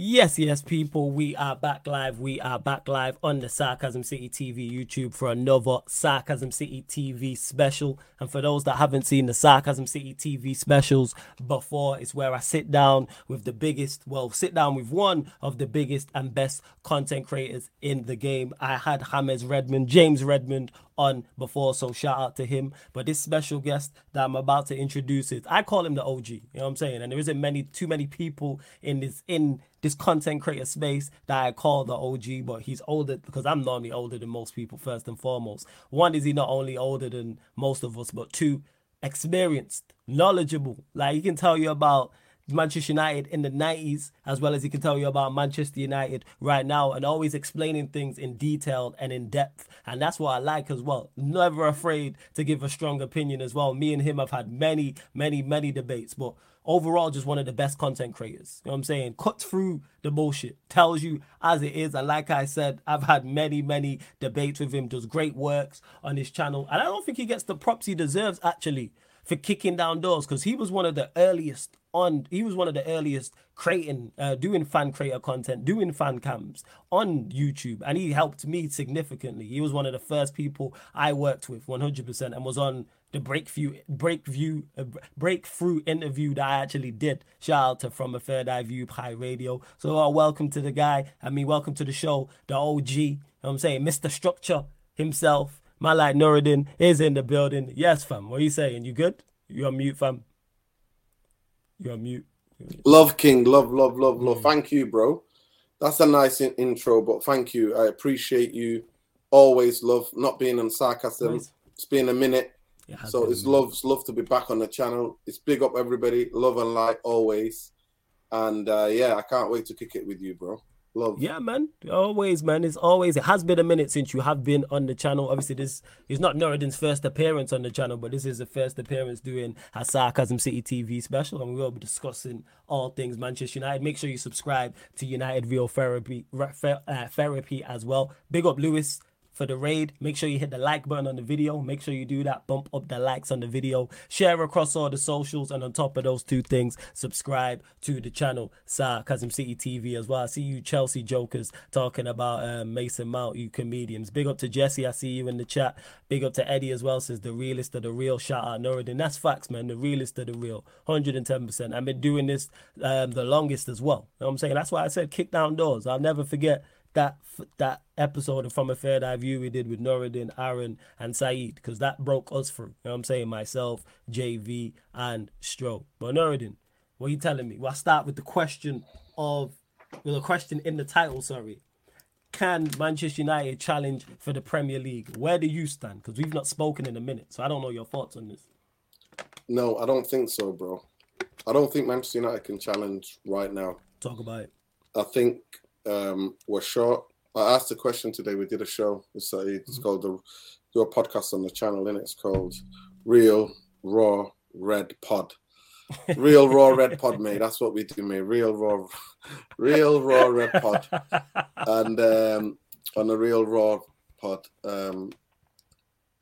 Yes, yes, people, we are back live. We are back live on the Sarcasm City TV YouTube for another Sarcasm City TV special. And for those that haven't seen the Sarcasm City TV specials before, it's where I sit down with the biggest, well, sit down with one of the biggest and best content creators in the game. I had James Redmond, James Redmond on before, so shout out to him. But this special guest that I'm about to introduce is I call him the OG. You know what I'm saying? And there isn't many too many people in this in this content creator space that I call the OG, but he's older because I'm normally older than most people, first and foremost. One is he not only older than most of us, but two, experienced, knowledgeable. Like he can tell you about Manchester United in the 90s, as well as he can tell you about Manchester United right now, and always explaining things in detail and in depth. And that's what I like as well. Never afraid to give a strong opinion as well. Me and him have had many, many, many debates, but overall, just one of the best content creators. You know what I'm saying? Cuts through the bullshit, tells you as it is. And like I said, I've had many, many debates with him, does great works on his channel. And I don't think he gets the props he deserves actually for kicking down doors because he was one of the earliest on he was one of the earliest creating uh, doing fan creator content doing fan cams on youtube and he helped me significantly he was one of the first people i worked with 100% and was on the breakthrough breakthrough uh, breakthrough interview that i actually did shout out to from a third eye view high radio so uh, welcome to the guy i mean welcome to the show the og you know i'm saying mr structure himself my like Nuradin is in the building. Yes, fam. What are you saying? You good? you're on mute, fam? You on mute? Love King, love, love, love, love. Mm. Thank you, bro. That's a nice in- intro, but thank you. I appreciate you. Always love not being on sarcasm. Nice. It's been a minute. Yeah, so it's love, it's love to be back on the channel. It's big up everybody, love and light always. And uh, yeah, I can't wait to kick it with you, bro. Love. Yeah, man. Always, man. It's always. It has been a minute since you have been on the channel. Obviously, this is not Nuradin's first appearance on the channel, but this is the first appearance doing a Sarcasm City TV special, and we will be discussing all things Manchester United. Make sure you subscribe to United Real Therapy, uh, Therapy as well. Big up Lewis for the raid. Make sure you hit the like button on the video. Make sure you do that. Bump up the likes on the video. Share across all the socials. And on top of those two things, subscribe to the channel, Sarcasm City TV as well. I see you Chelsea jokers talking about uh, Mason Mount, you comedians. Big up to Jesse. I see you in the chat. Big up to Eddie as well. Says the realist of the real. Shout out Nuradin. That's facts, man. The realist of the real. 110%. I've been doing this um, the longest as well. You know what I'm saying? That's why I said kick down doors. I'll never forget that that episode from a third eye view we did with Nuradin, Aaron, and Saeed, because that broke us through. You know what I'm saying? Myself, JV, and Stro. But Nuradin, what are you telling me? Well, I start with the question of with a question in the title, sorry. Can Manchester United challenge for the Premier League? Where do you stand? Because we've not spoken in a minute, so I don't know your thoughts on this. No, I don't think so, bro. I don't think Manchester United can challenge right now. Talk about it. I think um, were short. I asked a question today. We did a show. It's, uh, it's mm-hmm. called the do a podcast on the channel, and it's called Real Raw Red Pod. Real Raw Red Pod, mate. That's what we do, mate. Real Raw, Real Raw Red Pod, and um, on the Real Raw Pod, um,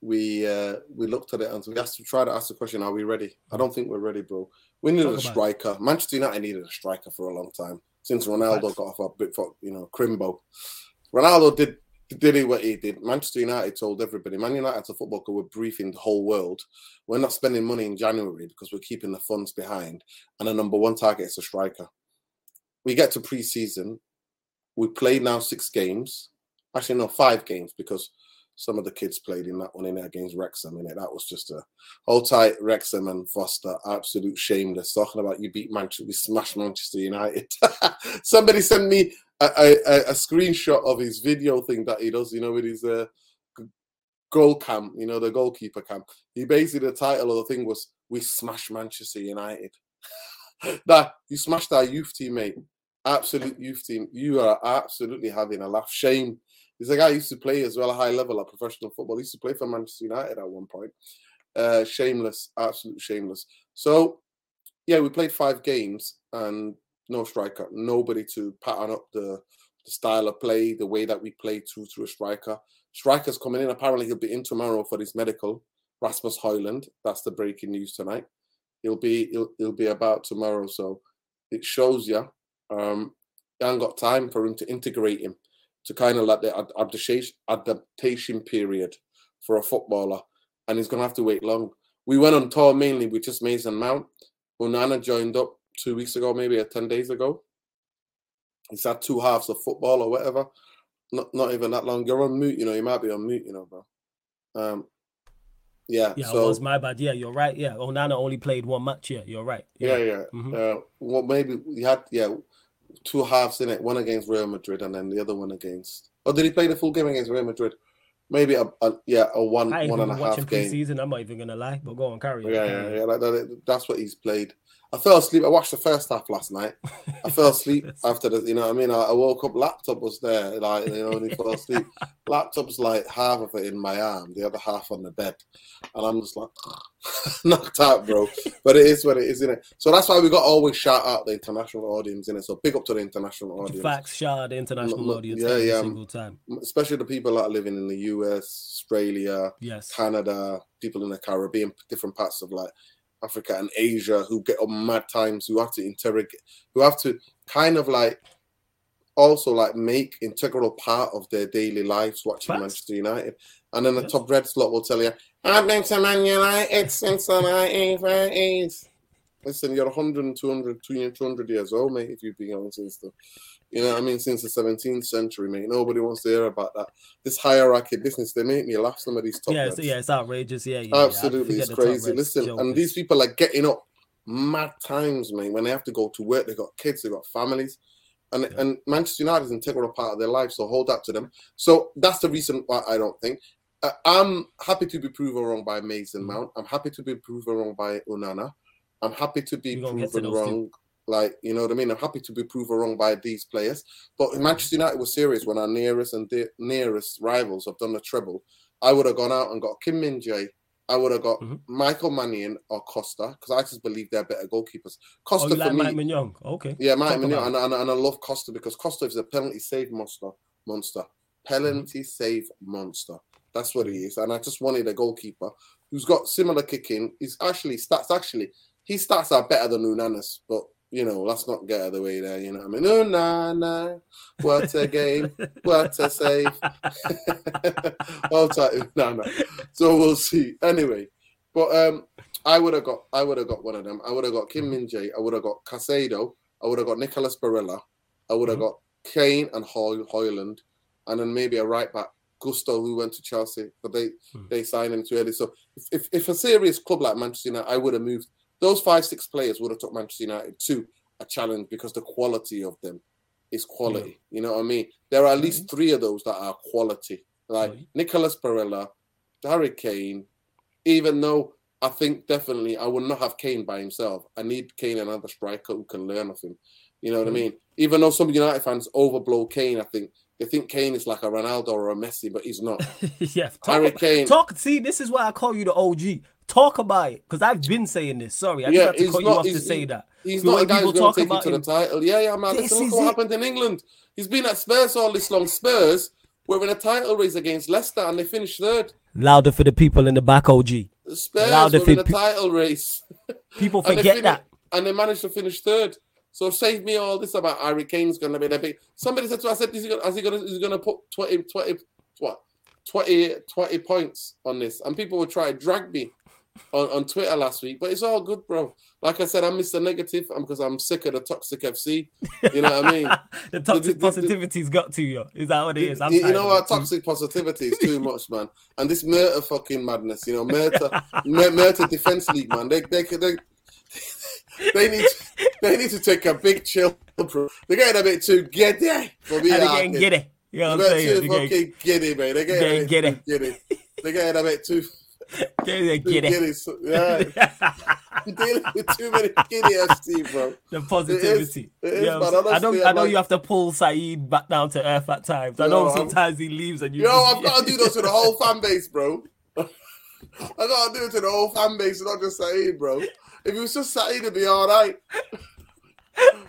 we uh, we looked at it and we asked to try to ask the question: Are we ready? I don't think we're ready, bro. We needed a striker. Manchester United needed a striker for a long time since Ronaldo got off a bit for you know Crimbo. Ronaldo did did what he did. Manchester United told everybody, Man United as a football club were briefing the whole world. We're not spending money in January because we're keeping the funds behind. And the number one target is a striker. We get to pre-season. We played now six games. Actually, no, five games because some of the kids played in that one in it against Wrexham. In it, that was just a hold tight. Wrexham and Foster, absolute shameless. Talking about you beat Manchester, we smashed Manchester United. Somebody sent me a, a, a, screenshot of his video thing that he does. You know, with his uh, goal cam. You know, the goalkeeper cam. He basically the title of the thing was "We smashed Manchester United." that you smashed our youth team, mate. Absolute youth team. You are absolutely having a laugh. Shame He's a guy who used to play as well, a high level of professional football. He used to play for Manchester United at one point. Uh, shameless, absolute shameless. So, yeah, we played five games and no striker, nobody to pattern up the, the style of play, the way that we play through a striker. Striker's coming in. Apparently, he'll be in tomorrow for his medical. Rasmus Højlund. That's the breaking news tonight. He'll be he'll, he'll be about tomorrow. So it shows you. Um, I haven't got time for him to integrate him to kind of like the adaptation adaptation period for a footballer, and he's gonna have to wait long. We went on tour mainly with just Mason Mount. Onana joined up two weeks ago, maybe or ten days ago. He's had two halves of football or whatever. Not not even that long. You're on mute, you know. You might be on mute, you know, bro. Um, yeah. Yeah, so, it was my bad. Yeah, you're right. Yeah, Onana only played one match. Yeah, you're right. Yeah, yeah. Mhm. Uh, well, maybe we had yeah two halves in it. One against Real Madrid, and then the other one against. Or did he play the full game against Real Madrid? Maybe a, a yeah a one one and a half game. Season, I'm not even gonna lie, but go on, carry on. Yeah, carry yeah, on. yeah. Like that, that's what he's played. I fell asleep. I watched the first half last night. I fell asleep after the, you know what I mean? I, I woke up, laptop was there, like, you know, and he fell asleep. Laptop's like half of it in my arm, the other half on the bed. And I'm just like, knocked out, bro. But it is what it is, isn't it? So that's why we got to always shout out the international audience, innit? So big up to the international audience, Facts, shout the international Look, audience yeah, every yeah. single time. especially the people that are living in the US, Australia, Yes. Canada, people in the Caribbean, different parts of like Africa and Asia who get up mad times, who have to interrogate, who have to kind of like also like make integral part of their daily lives watching Facts. Manchester United. And then the Yes. top red slot will tell you, I've been to Man United since the 1930s. Listen, you're 100, 200, 200 years old, mate, if you've been on since the, you know what I mean, since the 17th century, mate. Nobody wants to hear about that. This hierarchy business, they make me laugh, some of these top Yeah, it's, yeah, it's outrageous. Yeah, yeah, yeah. Absolutely, forget it's crazy. Listen, and these people are getting up mad times, man. When they have to go to work, They've got kids, they've got families, and Yeah. and Manchester United is an integral part of their life. So hold up to them. So that's the reason why I don't think. Uh, I'm happy to be proven wrong by Mason Mhm. Mount. I'm happy to be proven wrong by Onana. I'm happy to be get to proven those two. Like you know what I mean. I'm happy to be proven wrong by these players. But Mm-hmm. Manchester United was serious when our nearest and de- nearest rivals have done the treble. I would have gone out and got Kim Min Jae. I would have got Mhm. Michael Maignan or Costa because I just believe they're better goalkeepers. Oh, Costa for like me, Mike Maignan? Okay. yeah, Mike Talk Maignan, and, and, and I love Costa because Costa is a penalty save monster. Monster, penalty save monster. That's what he is, and I just wanted a goalkeeper who's got similar kicking. He's actually stats actually his stats are better than Onana's, but you know let's not get out of the way there. You know I mean? Onana, what a game, what a save. All time, no, no. So we'll see. Anyway, but um, I would have got, I would have got one of them. I would have got Kim Min Jae. I would have got Caicedo. I would have got Nicolas Barella. I would have Mhm. got Kane and Hoy- Højlund, and then maybe a right back, Gusto, who went to Chelsea, but they Hmm. they signed him too early. So if, if, if a serious club like Manchester United, I would have moved those five six players would have took Manchester United to a challenge because the quality of them is quality. You know what I mean? There are at least three of those that are quality, like Right. Nicolas Barella, Harry Kane. Even though I think definitely I would not have Kane by himself. I need Kane another striker who can learn of him. You know what I Mhm. mean? Even though some United fans overblow Kane, I think they think Kane is like a Ronaldo or a Messi, but he's not. yeah. Talk, Harry Kane, talk. See, this is why I call you the OG. Talk about it, because I've been saying this. Sorry, I Yeah, just had to cut you not- off to say that. he's not a guy who's going talk to take you about to the title. Yeah, yeah, man. This Listen, look is what it. happened in England. He's been at Spurs all this long. Spurs were in a title race against Leicester and they finished third. Louder for the people in the back, OG. Spurs Louder were in a pe- title race. People And forget fini- that. and they managed to finish third. So save me all this about Harry Kane's going to be the big. Somebody said to me, I said, is he going, is he going, to, is he going to put 20, 20, what, 20, 20 points on this? And people would try to drag me on, on Twitter last week, but it's all good, bro. Like I said, I'm Mr. Negative um, Negative because I'm sick of the toxic FC. You know what I mean? the toxic the- the- positivity's got to you. Is that what it is? I'm you, you know what? Toxic positivity is too much, man. And this Merta fucking madness, you know, Merta, Mer- Merta Defense League, man. They, they, they, they need, they need to take a big chill, bro. They're getting a bit too giddy for me. They're getting giddy. You know what I'm saying? They're getting, giddy, man. They're getting, Getting a bit too giddy. They're getting a bit too, too giddy. giddy. So, yeah, I'm dealing with too many giddy FC, bro. the positivity. it is, Yeah, man. I know. I know like- you have to pull Saeed back down to earth at times. I Yo, know I'm- sometimes he leaves and you. Yo, just- I've got to do this to the whole fan base, bro. I got to do it to the whole fan base, not just Saeed, bro. If it was just Saeed, it'd be all right.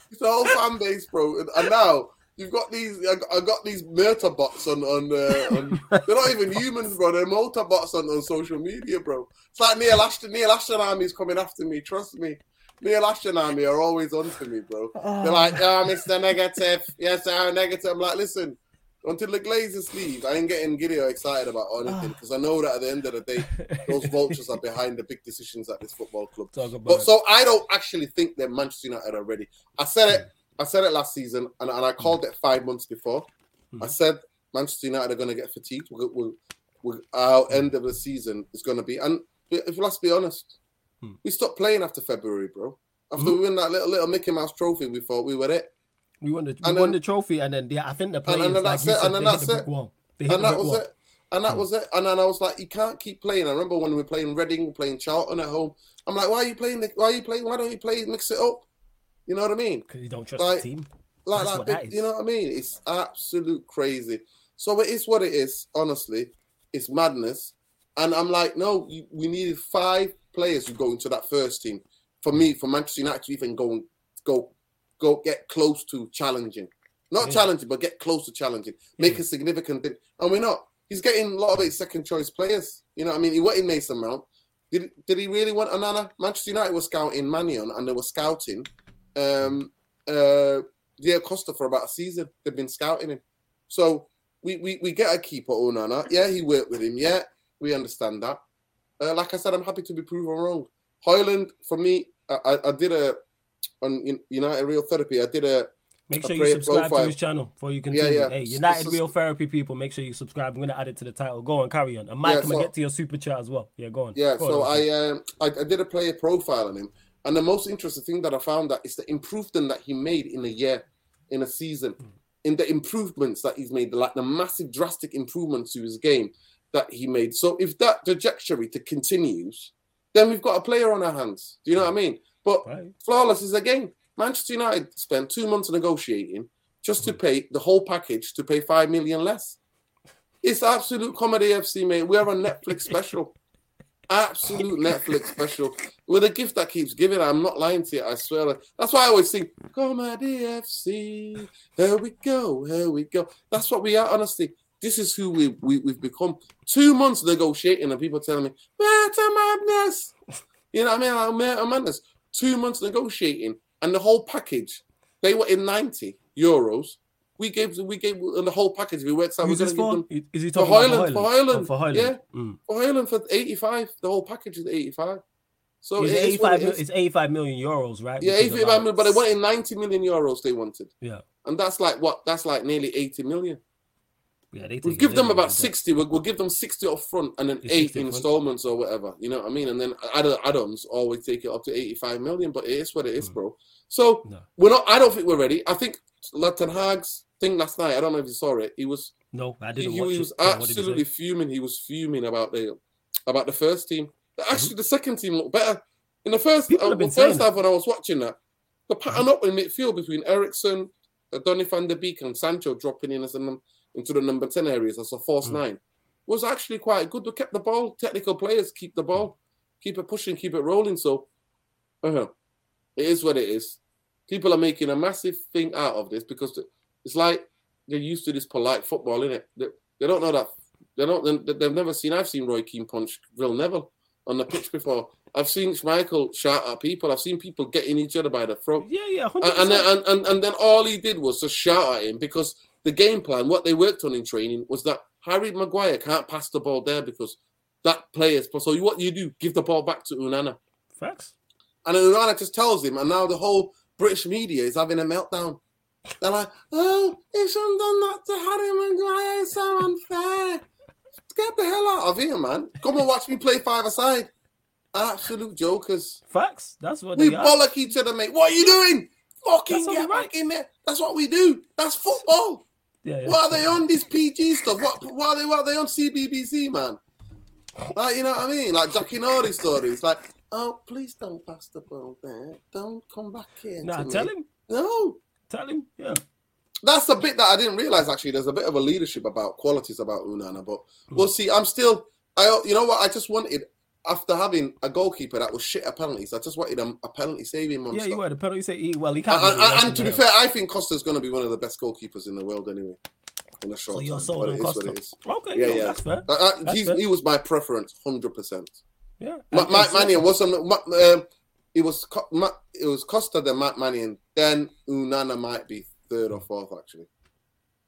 It's the whole fan base, bro. And, and now you've got these. I got, these Murta bots on on, uh, on. They're not even humans, bro. They're motor bots on, on social media, bro. It's like Neil Ashton. Neil Ashton army's coming after me. Trust me. Neil and Ash and Army are always on to me, bro. They're like, ah. ah, oh, Mr. Negative. Yes, I'm negative. I'm like, listen, until the Glazers leave, I ain't getting giddy or excited about ah. anything because I know that at the end of the day, those vultures are behind the big decisions at this football club. Talk about But it. so I don't actually think that Manchester United are ready. I said it. Hmm. I said it last season, and, and I called it five months before. I Mhm. said Manchester United are going to get fatigued. We'll, we'll, we'll, our end of the season is going to be. And if let's be honest, Hmm. we stopped playing after February, bro. After Mhm. we win that little little Mickey Mouse trophy, we thought we were it. we won the we and won the trophy, and then yeah, I think the players and then like that's it, said, and then that's it. wall. They hit And that was wall. it. And that Hmm. was it. And then I was like, you can't keep playing. I remember when we were playing Reading, we were playing Charlton at home. I'm like, why are you playing? The, why are you playing? Why don't you play? Mix it up. You know what I mean? Because you don't trust Like, the team. like, That's like big- that is. you know what I mean? It's absolute crazy. So it is what it is. Honestly, it's madness. And I'm like, no, you, we needed five players who go into that first team. For me, for Manchester United to even go and go, go get close to challenging, not Yeah. challenging, but get close to challenging, make Yeah. a significant thing. And we're not. He's getting a lot of his second choice players. You know what I mean? He went in Mason Mount. Did, did he really want Onana? Manchester United was scouting Maignan and they were scouting um, uh, Diego Costa for about a season. They've been scouting him. So we, we, we get a keeper, Onana. Yeah, he worked with him. Yeah, we understand that. Uh, like I said, I'm happy to be proven wrong. Højlund, for me, I, I, did a, on United Real Therapy, I did a, Make sure you subscribe profile. to his channel before you Yeah, continue. yeah. Hey, United Real Therapy people, make sure you subscribe. I'm gonna add it to the title. Go on, carry on. And Mike, Yeah, I'm gonna get to your super chat as well. Yeah, go on. Yeah, Go so on, I, um, I I did a player profile on him, and the most interesting thing that I found that is the improvement that he made in a year, in a season, hmm. in the improvements that he's made, like the massive drastic improvements to his game that he made. So if that trajectory to continues, then we've got a player on our hands. Do you know what I mean? But Right. flawless is again. Manchester United spent two months negotiating just to hmm. pay the whole package to pay five million less. It's absolute comedy FC, mate. We're a Netflix special. Absolute Netflix special. With a gift that keeps giving. I'm not lying to you, I swear. That's why I always sing Comedy DFC, Here we go, here we go. That's what we are, honestly. This is who we, we, we've become. Two months negotiating, and people telling me, That's a madness. You know what I mean? I'm madness. Two months negotiating, and the whole package, they were in 90 euros. We gave we gave and the whole package. We worked out. Who's this for? them Is he for talking about Højlund, for Højlund, Oh, for Højlund. yeah, Mm. for Højlund for 85. The whole package is 85. So It's it is what 85, it it's 85 million euros, right? Yeah, Which is 85 about- million, but they wanted 90 million euros. They wanted, Yeah. and that's like what? That's like nearly 80 million. Yeah, We'll give them about 60. We'll, we'll give them 60 up front and then It's eight 60 front. installments or whatever. You know what I mean? And then add-ons always take it up to 85 million, but it is what it is, Mm. bro. So. No, we're not. I don't think we're ready. I think Ten Hag's thing last night. I don't know if you saw it. He was no, I he, didn't he watch was it. What did he absolutely fuming. He was fuming about the about the first team. Actually, Mm-hmm. the second team looked better. In the first, uh, the first half when I was watching that, the pattern up in midfield between Eriksen, uh, Donny van der Beek, and Sancho dropping in as a into the number ten areas as a false Mm. nine was actually quite good. We kept the ball. Technical players keep the ball, keep it pushing, keep it rolling. So, uh-huh. it is what it is. People are making a massive thing out of this because it's like they're used to this polite football, innit? They, they don't know that. They don't. they- They've never seen. I've seen Roy Keane punch Will Neville on the pitch before. I've seen Schmeichel shout at people. I've seen people getting each other by the throat. Yeah, yeah, 100%. And, and, then, and, and, and then all he did was to shout at him because the game plan, what they worked on in training, was that Harry Maguire can't pass the ball there because that player's. So you- what you do, give the ball back to Onana. Facts. And Onana just tells him, and now the whole British media is having a meltdown. They're like, oh, he shouldn't done that to Harry Maguire. It's so unfair. Get the hell out of here, man. Come and watch me play five aside. Absolute jokers. Facts. That's what We they are. bollock each other, mate. What are you doing? Fucking That's get right. back in there. That's what we do. That's football. Yeah, yeah. What are they on this PG stuff? What, what are they? What are they on CBBC, man? Like you know what I mean? Like Jackanory stories. Like, oh, please don't pass the ball there. Don't come back here. Nah, tell me. him. No, Tell him. Yeah. that's a bit that I didn't realize. Actually, there's a bit of a leadership about qualities about Onana, but we'll see. I'm still. I. You know what? I just wanted after having a goalkeeper that was shit at penalties. I just wanted a, a penalty saving monster. Yeah, you were. The penalty say he, well, he can't. And, and- and to be fair, I think Costa's going to be one of the best goalkeepers in the world anyway. In a short So you're sold on it is what Costa. it is. Okay, Yeah, yeah, that's fair. Uh, uh, That's fair. he was my preference, hundred percent. Yeah. Ma- And- Ma- and Maignan wasn't. Um, it was it was Costa then Matt Maignan, then Onana might be third or fourth actually.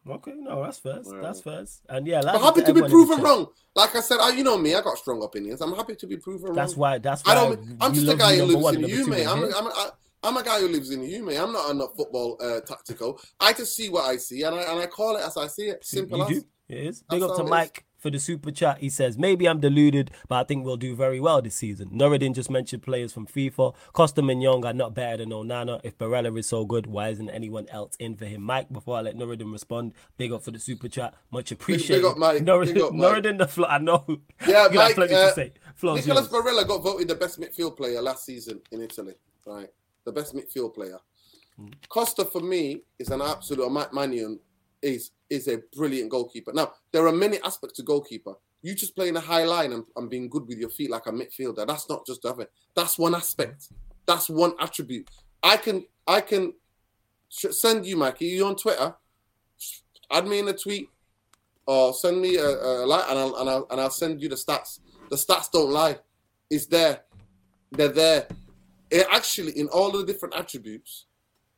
Okay, no, that's first. Yeah. That's first. And yeah, I'm happy to be proven wrong. Like I said, I, you know me, I got strong opinions. I'm happy to be proven wrong. that's wrong. Why, that's why. I don't. I'm just a guy who lives in Ume. I'm, I'm, I'm, I'm a guy who lives in Ume. I'm not a not football uh, tactical. I just see what I see, and I and I call it as I see it. Simple you as. Do. It is. Big up to Mike for the super chat. He says, maybe I'm deluded, but I think we'll do very well this season. Nuradin just mentioned players from FIFA. Costa and Young are not better than Onana. If Barella is so good, why isn't anyone else in for him? Mike, before I let Nuradin respond, big up for the super chat. Much appreciated. Big, up, Mike. Nuradin, big up, Mike. Nuradin the flo- I know. Yeah, Mike, plenty uh, to say. Nicolas yours. Barella got voted the best midfield player last season in Italy. Right. The best midfield player. Mm. Costa, for me, is an absolute, Mike Maignan is is a brilliant goalkeeper. Now, there are many aspects to goalkeeper. You just playing a high line and, and being good with your feet like a midfielder. That's not just it. That's one aspect. That's one attribute. I can I can send you, Mikey. You on Twitter? Add me in a tweet or send me a, a like, and I'll, and I'll and I'll send you the stats. The stats don't lie. It's there. They're there. It actually, in all of the different attributes,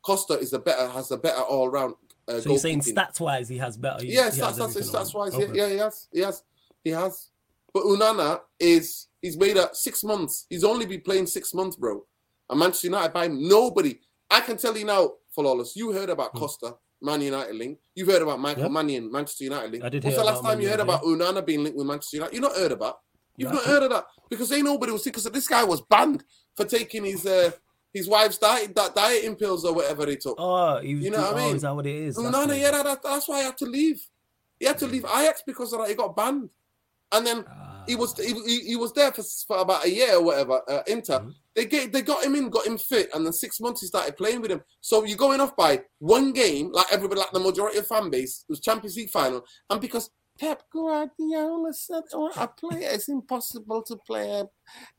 Costa is a better has a better all round uh, so you're saying stats wise, he has better. He, yeah, he stats, stats, stats wise, okay. yeah, he has, he has, he has. But Onana is he's made up six months. He's only been playing six months, bro. And Manchester United by him. Nobody. I can tell you now, Flawless. You heard about hmm. Costa, Man United link. You've heard about Michael yep. Maignan, Manchester United link. I did What's the last time you heard yeah. about Onana being linked with Manchester United? You've not heard about. You've yeah, not heard of that because ain't nobody was because this guy was banned for taking his uh, his wife's diet, that dieting pills or whatever he took. Oh, he was, you know what I mean? Oh, is that what it is? No, no, yeah, that, that's why I had to leave. He had to leave Ajax because of that. He got banned, and then he was he, he, was there for, for about a year or whatever. Uh, Inter, mm-hmm. they get they got him in, got him fit, and then six months he started playing with him. So you're going off by one game, like everybody, like the majority of fan base, it was Champions League final, and because Pep Guardiola said, oh, a player, it's impossible to play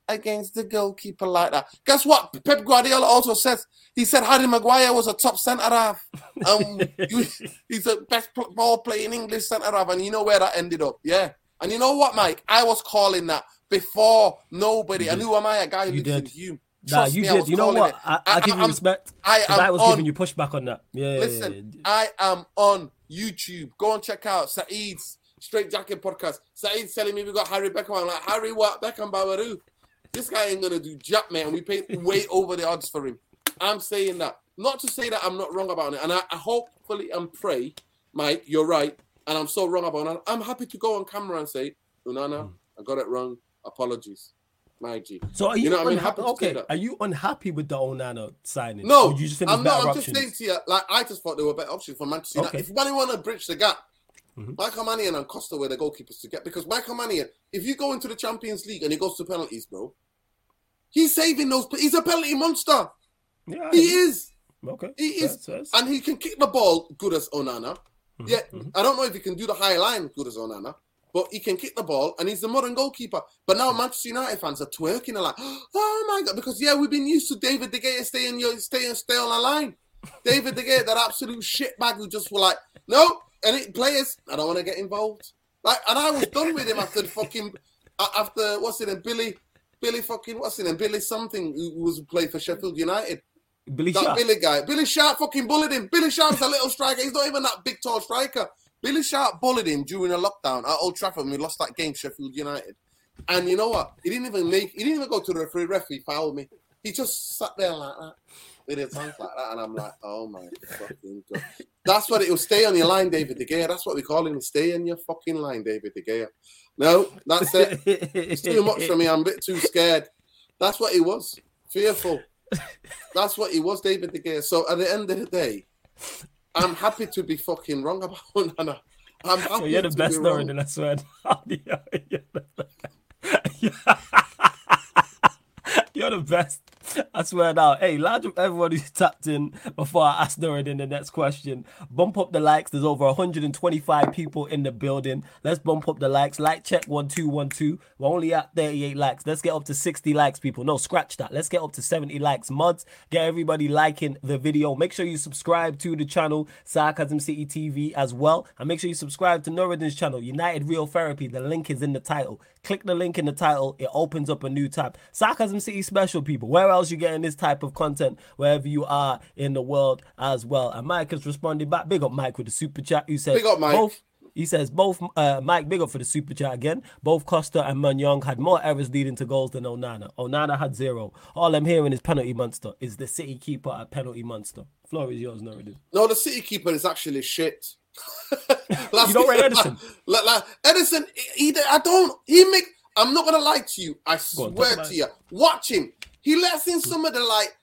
against the goalkeeper like that. Guess what? Pep Guardiola also says, he said Harry Maguire was a top centre half. Um, he's the best ball playing English centre half. And you know where that ended up? Yeah. And you know what, Mike? I was calling that before nobody. And who am I? A guy who lives in Hume. Nah, you me, did. You know what? I, I, I give you I'm, respect. I, am I was on, giving you pushback on that. Yeah. Listen, yeah, yeah. I am on YouTube. Go and check out Saeed's Straight Jacket podcast. Saeed's telling me we got Harry Beckham. I'm like, Harry what? Beckham Babaru. This guy ain't gonna do jack, man. We paid way over the odds for him. I'm saying that. Not to say that I'm not wrong about it. And I, I hopefully and pray, Mike, you're right. And I'm so wrong about it. I'm happy to go on camera and say, Onana, I got it wrong. Apologies. My G. So are you, you know unhappy? I mean? okay, are you unhappy with the Onana signing? No, you just I'm not. I'm options? just saying to you, like I just thought there were better options for Manchester United. Okay. If anyone want to bridge the gap, Mm-hmm. Michael Maignan and Costa were the goalkeepers to get because Michael Maignan, if you go into the Champions League and he goes to penalties, bro, he's saving those. He's a penalty monster. Yeah, he is. Okay, he is, and he can kick the ball good as Onana. Mm-hmm. Yeah, mm-hmm. I don't know if he can do the high line good as Onana, but he can kick the ball and he's the modern goalkeeper. But now Manchester United fans are twerking and like, oh my god, because yeah, we've been used to David De Gea staying, staying, stay on the line. David De Gea, that absolute shitbag who just were like, no, any players, I don't want to get involved. Like, and I was done with him after the fucking after what's it name, Billy, Billy fucking what's it name, Billy something who was played for Sheffield United. Billy that Sharp. Billy guy, Billy Sharp fucking bullied him. Billy Sharp's a little striker. He's not even that big tall striker. Billy Sharp bullied him during a lockdown at Old Trafford we lost that game, Sheffield United. And you know what? He didn't even make. He didn't even go to the referee. Referee fouled me. He just sat there like that with his hands like that, and I'm like, oh my fucking god. That's what it will stay on your line, David De Gea. That's what we call him. Stay in your fucking line, David De Gea. No, that's it. It's too much for me. I'm a bit too scared. That's what he was. Fearful. That's what he was, David De Gea. So at the end of the day, I'm happy to be fucking wrong about Nana. I'm happy so you're the best knowing, and I swear. you're the best. I swear now. Hey, large of everyone who's tapped in before I ask Nuradin the next question. Bump up the likes. There's over 125 people in the building. Let's bump up the likes. Like check 1212. We're only at 38 likes. Let's get up to 60 likes, people. No, scratch that. Let's get up to 70 likes. Mods, get everybody liking the video. Make sure you subscribe to the channel, Sarcasm City TV as well. And make sure you subscribe to Nuradin's channel, United Real Therapy. The link is in the title. Click the link in the title. It opens up a new tab. Sarcasm City special, people. Where else you're getting this type of content wherever you are in the world as well. And Mike has responded back. Big up Mike with the super chat. You said Big up, Mike. both he says both uh, Mike, big up for the super chat again. Both Costa and Maignan had more errors leading to goals than Onana. Onana had zero. All I'm hearing is penalty monster. Is the city keeper a penalty monster? Floor is yours, Nuradin. No, the city keeper is actually shit. You don't rate Ederson? Like, like, Ederson, he, he- I don't. He make. I'm not gonna lie to you. I on, swear talk to you. Watch him. He lets in some of the like,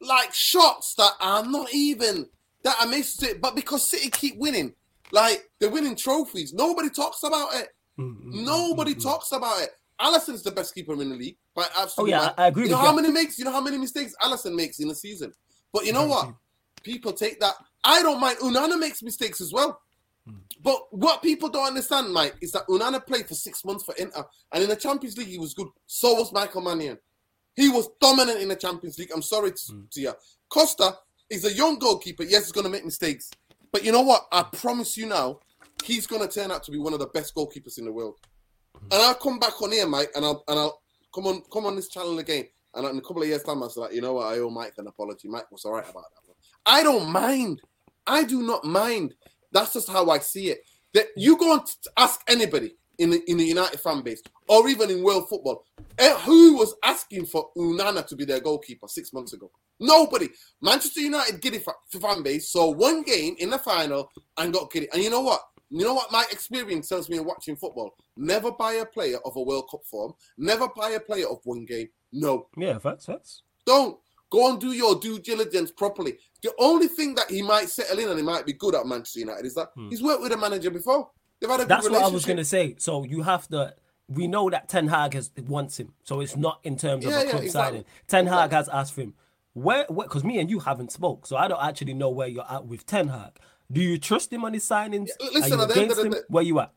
like shots that are not even that are missed it, but because City keep winning, like they're winning trophies. Nobody talks about it. Mm-hmm. Nobody talks about it. Alisson is the best keeper in the league. By Oh yeah, I, I agree You know with how you. many makes? You know how many mistakes Alisson makes in a season. But you know what? People take that. I don't mind. Onana makes mistakes as well. But what people don't understand, Mike, is that Onana played for six months for Inter, and in the Champions League he was good. So was Michael Maignan. He was dominant in the Champions League. I'm sorry to, Hmm. to you. Costa is a young goalkeeper. Yes, he's going to make mistakes, but you know what? I promise you now, he's going to turn out to be one of the best goalkeepers in the world. Hmm. And I'll come back on here, Mike, and I'll and I'll come on come on this channel again. And in a couple of years' time, I was like, you know what? I owe Mike an apology. Mike was all right about that one. I don't mind. I do not mind. That's just how I see it. That you go and ask anybody in the, in the United fan base or even in world football, eh, who was asking for Onana to be their goalkeeper six months ago? Nobody. Manchester United giddy fa- fan base saw one game in the final and got giddy. And you know what? You know what my experience tells me in watching football? Never buy a player of a World Cup form. Never buy a player of one game. No, Yeah, facts, facts. don't. Go and do your due diligence properly. The only thing that he might settle in and he might be good at Manchester United is that he's worked with a manager before. They've had a good Hmm. That's what I was gonna say. So you have to. We know that Ten Hag has wants him, so it's not in terms of Yeah, a yeah, club exactly. signing. Ten Hag has asked for him. Where? Because me and you haven't spoke, so I don't actually know where you're at with Ten Hag. Do you trust him on his signings? Yeah, listen, Are you at the end of against the him? day- Where you at?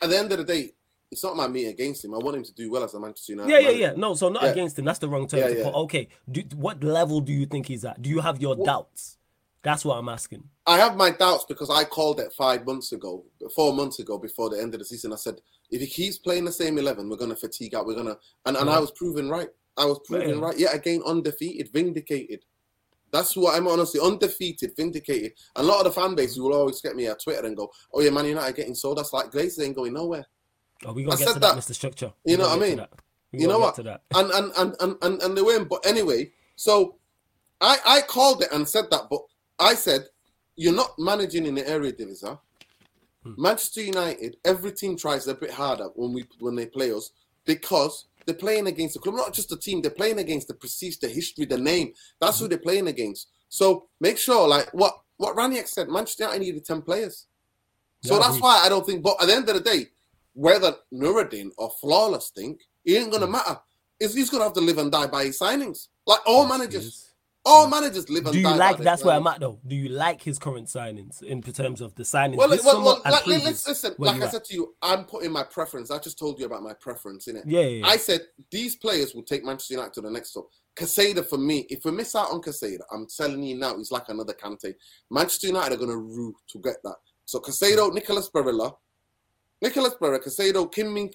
At the end of the day, it's not my me against him. I want him to do well as a Manchester United. Yeah, yeah, manager. yeah. No, so not Yeah. against him. That's the wrong term. Yeah, yeah. Okay, do, what level do you think he's at? Do you have your doubts? That's what I'm asking. I have my doubts because I called it five months ago, four months ago, before the end of the season. I said, if he keeps playing the same 11, we're going to fatigue out. We're going to, and, and I was proven right. I was proven Yeah. right. Yet again, undefeated, vindicated. That's what I'm honestly undefeated, vindicated. A lot of the fan base will always get me at Twitter and go, "Oh yeah, Man United getting sold." That's like Glazers ain't going nowhere. Oh, we gonna I get to that, that. Mr. Structure. You We know what I mean? You know what? and and and and and, and they win. But anyway, so I I called it and said that, but I said you're not managing in the area division. Hmm. Manchester United, every team tries a bit harder when we when they play us because they're playing against the club, not just the team. They're playing against the prestige, the history, the name. That's Hmm. who they're playing against. So make sure, like what what Rangnick said, Manchester United needed ten players. So Yeah, that's why I don't think. But at the end of the day, whether Nuradin or Flawless think, it ain't gonna hmm. matter. Is he's gonna have to live and die by his signings? Like all managers, yes. all managers live and Do you die. like? That's where I'm at, though. Do you like his current signings in terms of the signings Well, well, well like, listen. Like I at? said to you, I'm putting my preference. I just told you about my preference in it. Yeah, yeah, yeah. I said these players will take Manchester United to the next step. Caicedo for me, if we miss out on Caicedo, I'm telling you now, he's like another Kante. Manchester United are going to rue to get that. So Caicedo, Nicolas Barella, Nicholas Barella, Caicedo, Kim Min,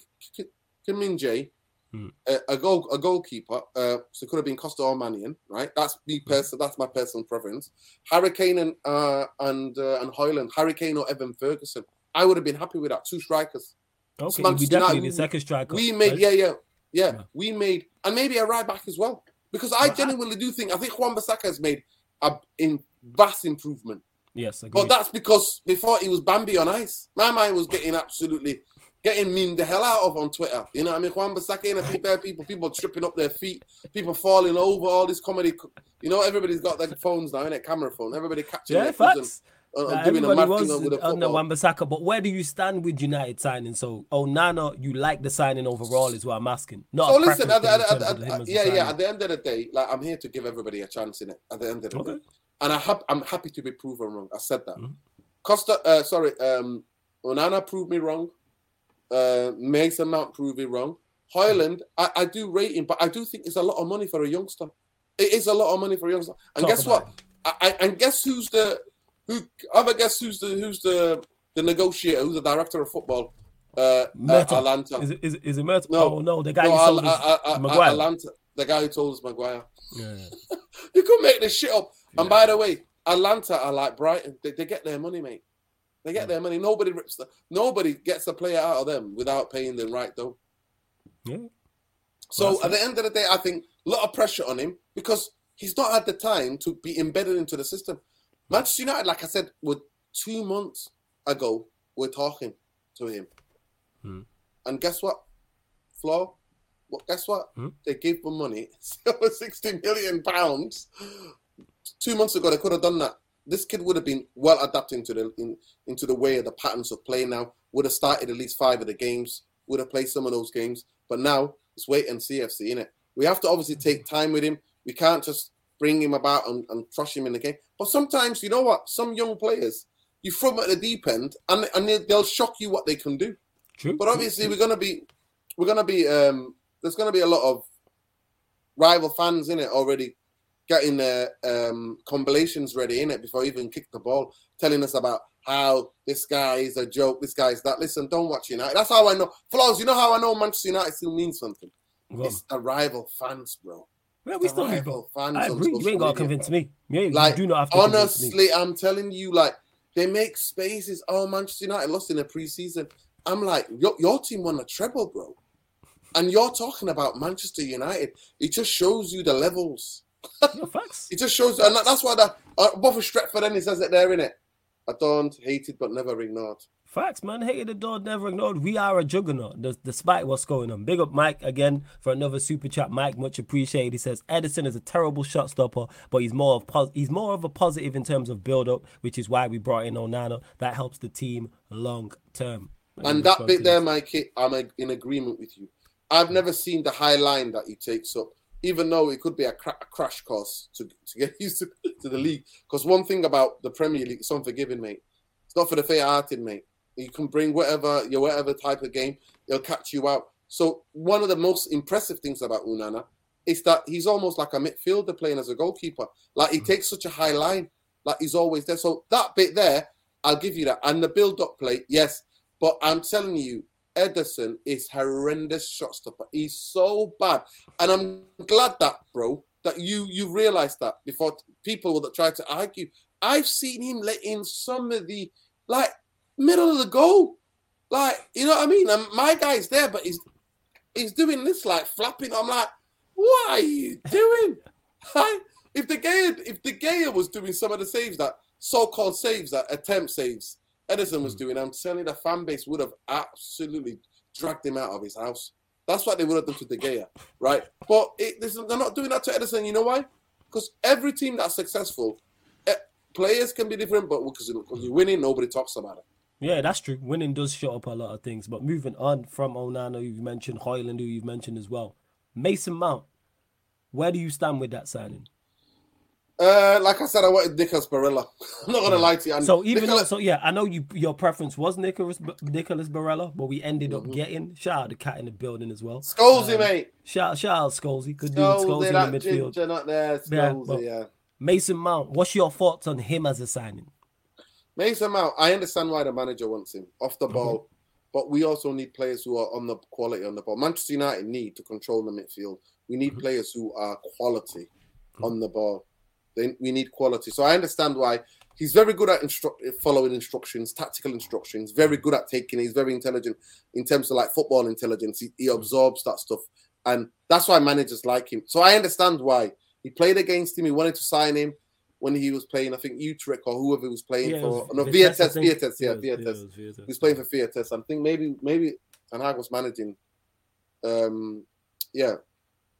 Kim Min Jae, Hmm. a, a goal, a goalkeeper. Uh, so it could have been Costa or Maignan, right? That's me Hmm. person. That's my personal preference. Hurricane and uh, and uh, and Højlund, Hurricane or Evan Ferguson. I would have been happy with that. Two strikers. okay, we definitely need second striker. We made, right? yeah, yeah, yeah, Yeah. We made, and maybe a right back as well. Because I genuinely do think I think Wan-Bissaka has made a in vast improvement. Yes, agreed. But that's because before he was Bambi on ice. My mind was getting absolutely getting mean the hell out of on Twitter. You know what I mean? Wan-Bissaka and a people, people, people tripping up their feet, people falling over, all this comedy. You know, everybody's got their phones now, innit? Camera phone. Everybody catching yeah, their and, facts. and, doing a mad was thing with the under but where do you stand with United signing? So, oh Nana, you like the signing overall, is what I'm asking. Not So listen, at the, at, at, yeah, yeah. signing. At the end of the day, like I'm here to give everybody a chance in it. At the end of the Okay. day, and I have, I'm happy to be proven wrong. I said that. Mhm. Costa, uh, sorry, um, Onana proved me wrong. Uh, Mason Mount proved me wrong. Højlund, I, I do rate him, but I do think it's a lot of money for a youngster. It is a lot of money for a youngster. And Talk guess what? I, I, and guess who's the who? Other guess who's the who's the the negotiator? Who's the director of football? Uh, uh Atlanta. Is it, is it, is it Mert? No. oh, no, the guy No, who Al- sold us Al- Al- Al- Maguire. Atlanta, the guy who told us Maguire. Yeah. you could make this shit up. And by the way, Atlanta are like Brighton. They, they get their money, mate. They get their money. Nobody rips the, nobody gets a player out of them without paying them right though. Yeah. So Well, at the end of the day, I think a lot of pressure on him because he's not had the time to be embedded into the system. Manchester United, like I said, were two months ago, we're talking to him. Hmm. And guess what? Flo, well, guess what? Hmm. They gave him money, over 60 million pounds. Two months ago, they could have done that. This kid would have been well adapted into the in, into the way of the patterns of play now. Would have started at least five of the games. Would have played some of those games. But now it's wait and see. FC in it. We have to obviously take time with him. We can't just bring him about and, and crush him in the game. But sometimes, you know what? Some young players, you throw them at the deep end, and and they- they'll shock you what they can do. True. But obviously, we're gonna be, we're gonna be, um, there's gonna be a lot of rival fans in it already, getting their um, compilations ready in it before even kick the ball, telling us about how this guy is a joke, this guy is that. Listen, don't watch United. That's how I know. Flaws, you know how I know Manchester United still means something. Go on. It's the rival fans, bro. Yeah, we The still rival fans. I on agree. You ain't got to convince me. Yeah, you Like, do not have to convince me. Honestly, I'm telling you, like they make spaces. Oh, Manchester United lost in the preseason. I'm like, your, your team won a treble, bro, and you're talking about Manchester United. It just shows you the levels. Facts. It just shows, and that- that's why the uh, Buffer Stretford then he says it there in it. Adorned, hated, but never ignored. Facts, man. Hated the door, never ignored. We are a juggernaut, des- despite what's going on. Big up Mike again for another super chat. Mike, much appreciated. He says Ederson is a terrible shot stopper, but he's more of pos- he's more of a positive in terms of build up, which is why we brought in Onana. That helps the team long term. And that bit there, Mike, I'm in agreement with you. I've never seen the high line that he takes up, even though it could be a, cra- a crash course to, to get used to, to the league. Because one thing about the Premier League, it's unforgiving, mate. It's not for the faint-hearted, mate. You can bring whatever your whatever type of game, it'll catch you out. So one of the most impressive things about Onana is that he's almost like a midfielder playing as a goalkeeper. Like he mm. takes such a high line, like he's always there. So that bit there, I'll give you that. And the build-up play, yes, but I'm telling you, Ederson is horrendous shot stopper. He's so bad, and I'm glad that, bro, that you you realized that before people that try to argue. I've seen him let in some of the like middle of the goal, like you know what I mean. And my guy's there, but he's he's doing this like flapping. I'm like, what are you doing? Like, if De Gea if De Gea was doing some of the saves that so-called saves that attempt saves Ederson was doing, I'm telling you, the fan base would have absolutely dragged him out of his house. That's what they would have done to De Gea, right? But it, this, they're not doing that to Ederson. You know why? Because every team that's successful, eh, players can be different, but because you're winning, nobody talks about it. Yeah, that's true. Winning does shut up a lot of things. But moving on from Onana, you've mentioned Højlund, who you've mentioned as well. Mason Mount, where do you stand with that signing? Uh, like I said, I wanted Nicolas Barella. I'm not gonna lie to you. And So even though, so yeah, I know you your preference was Nicholas Nicholas Barella, but we ended up getting shout out the cat in the building as well. Scholesy, Um, mate. Shout shout out Scholesy, do with Scholesy, in the midfield. ginger not there. Yeah, Scholesy, but- yeah. Mason Mount, what's your thoughts on him as a signing? Mason Mount, I understand why the manager wants him off the ball, but we also need players who are on the quality on the ball. Manchester United need to control the midfield. We need players who are quality on the ball. They, we need quality. So I understand why he's very good at instru- following instructions, tactical instructions. Very good at taking. He's very intelligent in terms of like football intelligence. He, he absorbs that stuff, and that's why managers like him. So I understand why he played against him. He wanted to sign him when he was playing. I think Utrecht or whoever he was playing Yeah, for. was No, Vitesse. Vietes, yeah, it was- Vitesse. it was Vitesse. He was playing for Vitesse. I think maybe maybe and I was managing, um, yeah,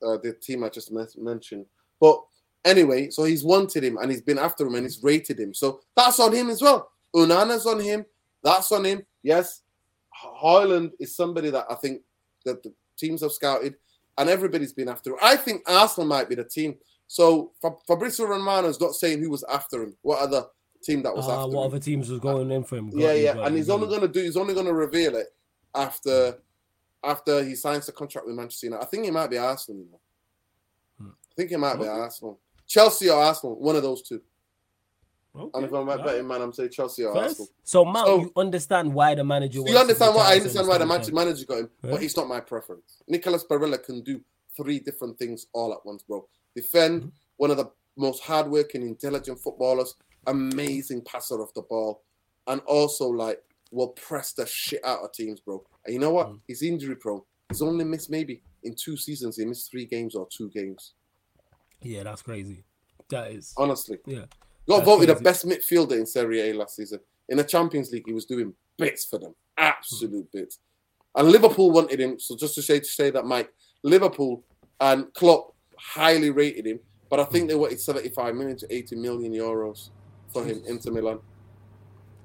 uh, the team I just mentioned. But anyway, so he's wanted him and he's been after him and he's rated him. So that's on him as well. Onana's on him. That's on him. Yes, Highland is somebody that I think that the teams have scouted and everybody's been after him. I think Arsenal might be the team. So Fa- Fabrizio Romano's not saying who was after him. What other team that was Ah, after what him? other teams was going in for him? Yeah, you, yeah, and he's only gonna do. He's only gonna reveal it after after he signs the contract with Manchester United. I think he might be Arsenal. You know. Hmm. I think he might be Okay. Arsenal, Chelsea or Arsenal, one of those two. Okay, And if I'm a alright. betting man, I'm saying Chelsea or First, Arsenal. so Mount, So- you understand why the manager. You understand why I understand why the Sonny Manchester Sterling. manager got him, Yeah. but it's not my preference. Nicolas Barella can do three different things all at once, bro. defend, mm-hmm. one of the most hardworking, intelligent footballers, amazing passer of the ball, and also like will press the shit out of teams, bro. And you know what? Mm. He's injury prone. He's only missed maybe in two seasons. He missed three games or two games. Yeah, that's crazy. That is honestly. Yeah, got voted the best midfielder in Serie A last season. In the Champions League, he was doing bits for them, absolute mm. bits. And Liverpool wanted him. So just to say to say that, Mike, Liverpool and Klopp highly rated him, but I think mm. they wanted 75 million to 80 million euros for Jesus. him into Milan.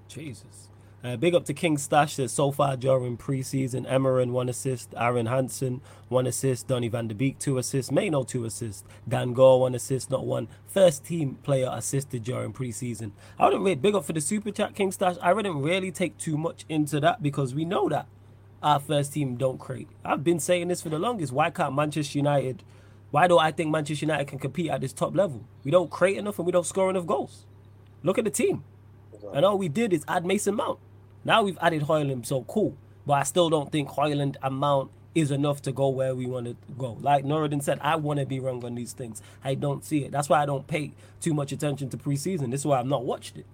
Jesus. Uh, big up to King Stash that so far during preseason, Emerin one assist, Aaron Hansen one assist, Donny van de Beek two assists, Mainoo two assists, Dan Gore one assist, not one first team player assisted during preseason. I wouldn't really big up for the super chat King Stash. I wouldn't really take too much into that because we know that our first team don't create. I've been saying this for the longest. Why can't Manchester United? Why do I think Manchester United can compete at this top level? We don't create enough and we don't score enough goals. Look at the team. And all we did is add Mason Mount. Now we've added Højlund, so cool. But I still don't think Højlund amount is enough to go where we want to go. Like Nuradin said, I want to be wrong on these things. I don't see it. That's why I don't pay too much attention to preseason. This is why I've not watched it.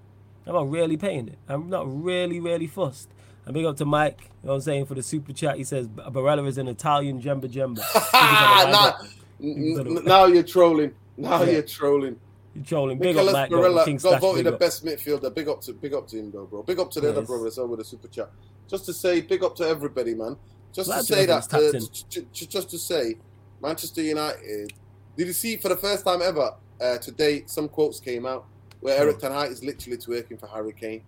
I'm not really paying it. I'm not really, really fussed. And big up to Mike, you know what I'm saying, for the super chat. He says Barella is an Italian Jemba Jemba. now, now you're trolling. Now yeah. you're trolling. Trolling. Big Nicolas up, Mike. Barella got voted the best midfielder. Big up to big up to him, though, bro. Big up to the yes. other brothers over the super chat. Just to say, big up to everybody, man. Just to say that, uh, just to say, Manchester United. Did you see for the first time ever uh, today? Some quotes came out where Eric hmm. Ten Hag is literally twerking for Harry Kane.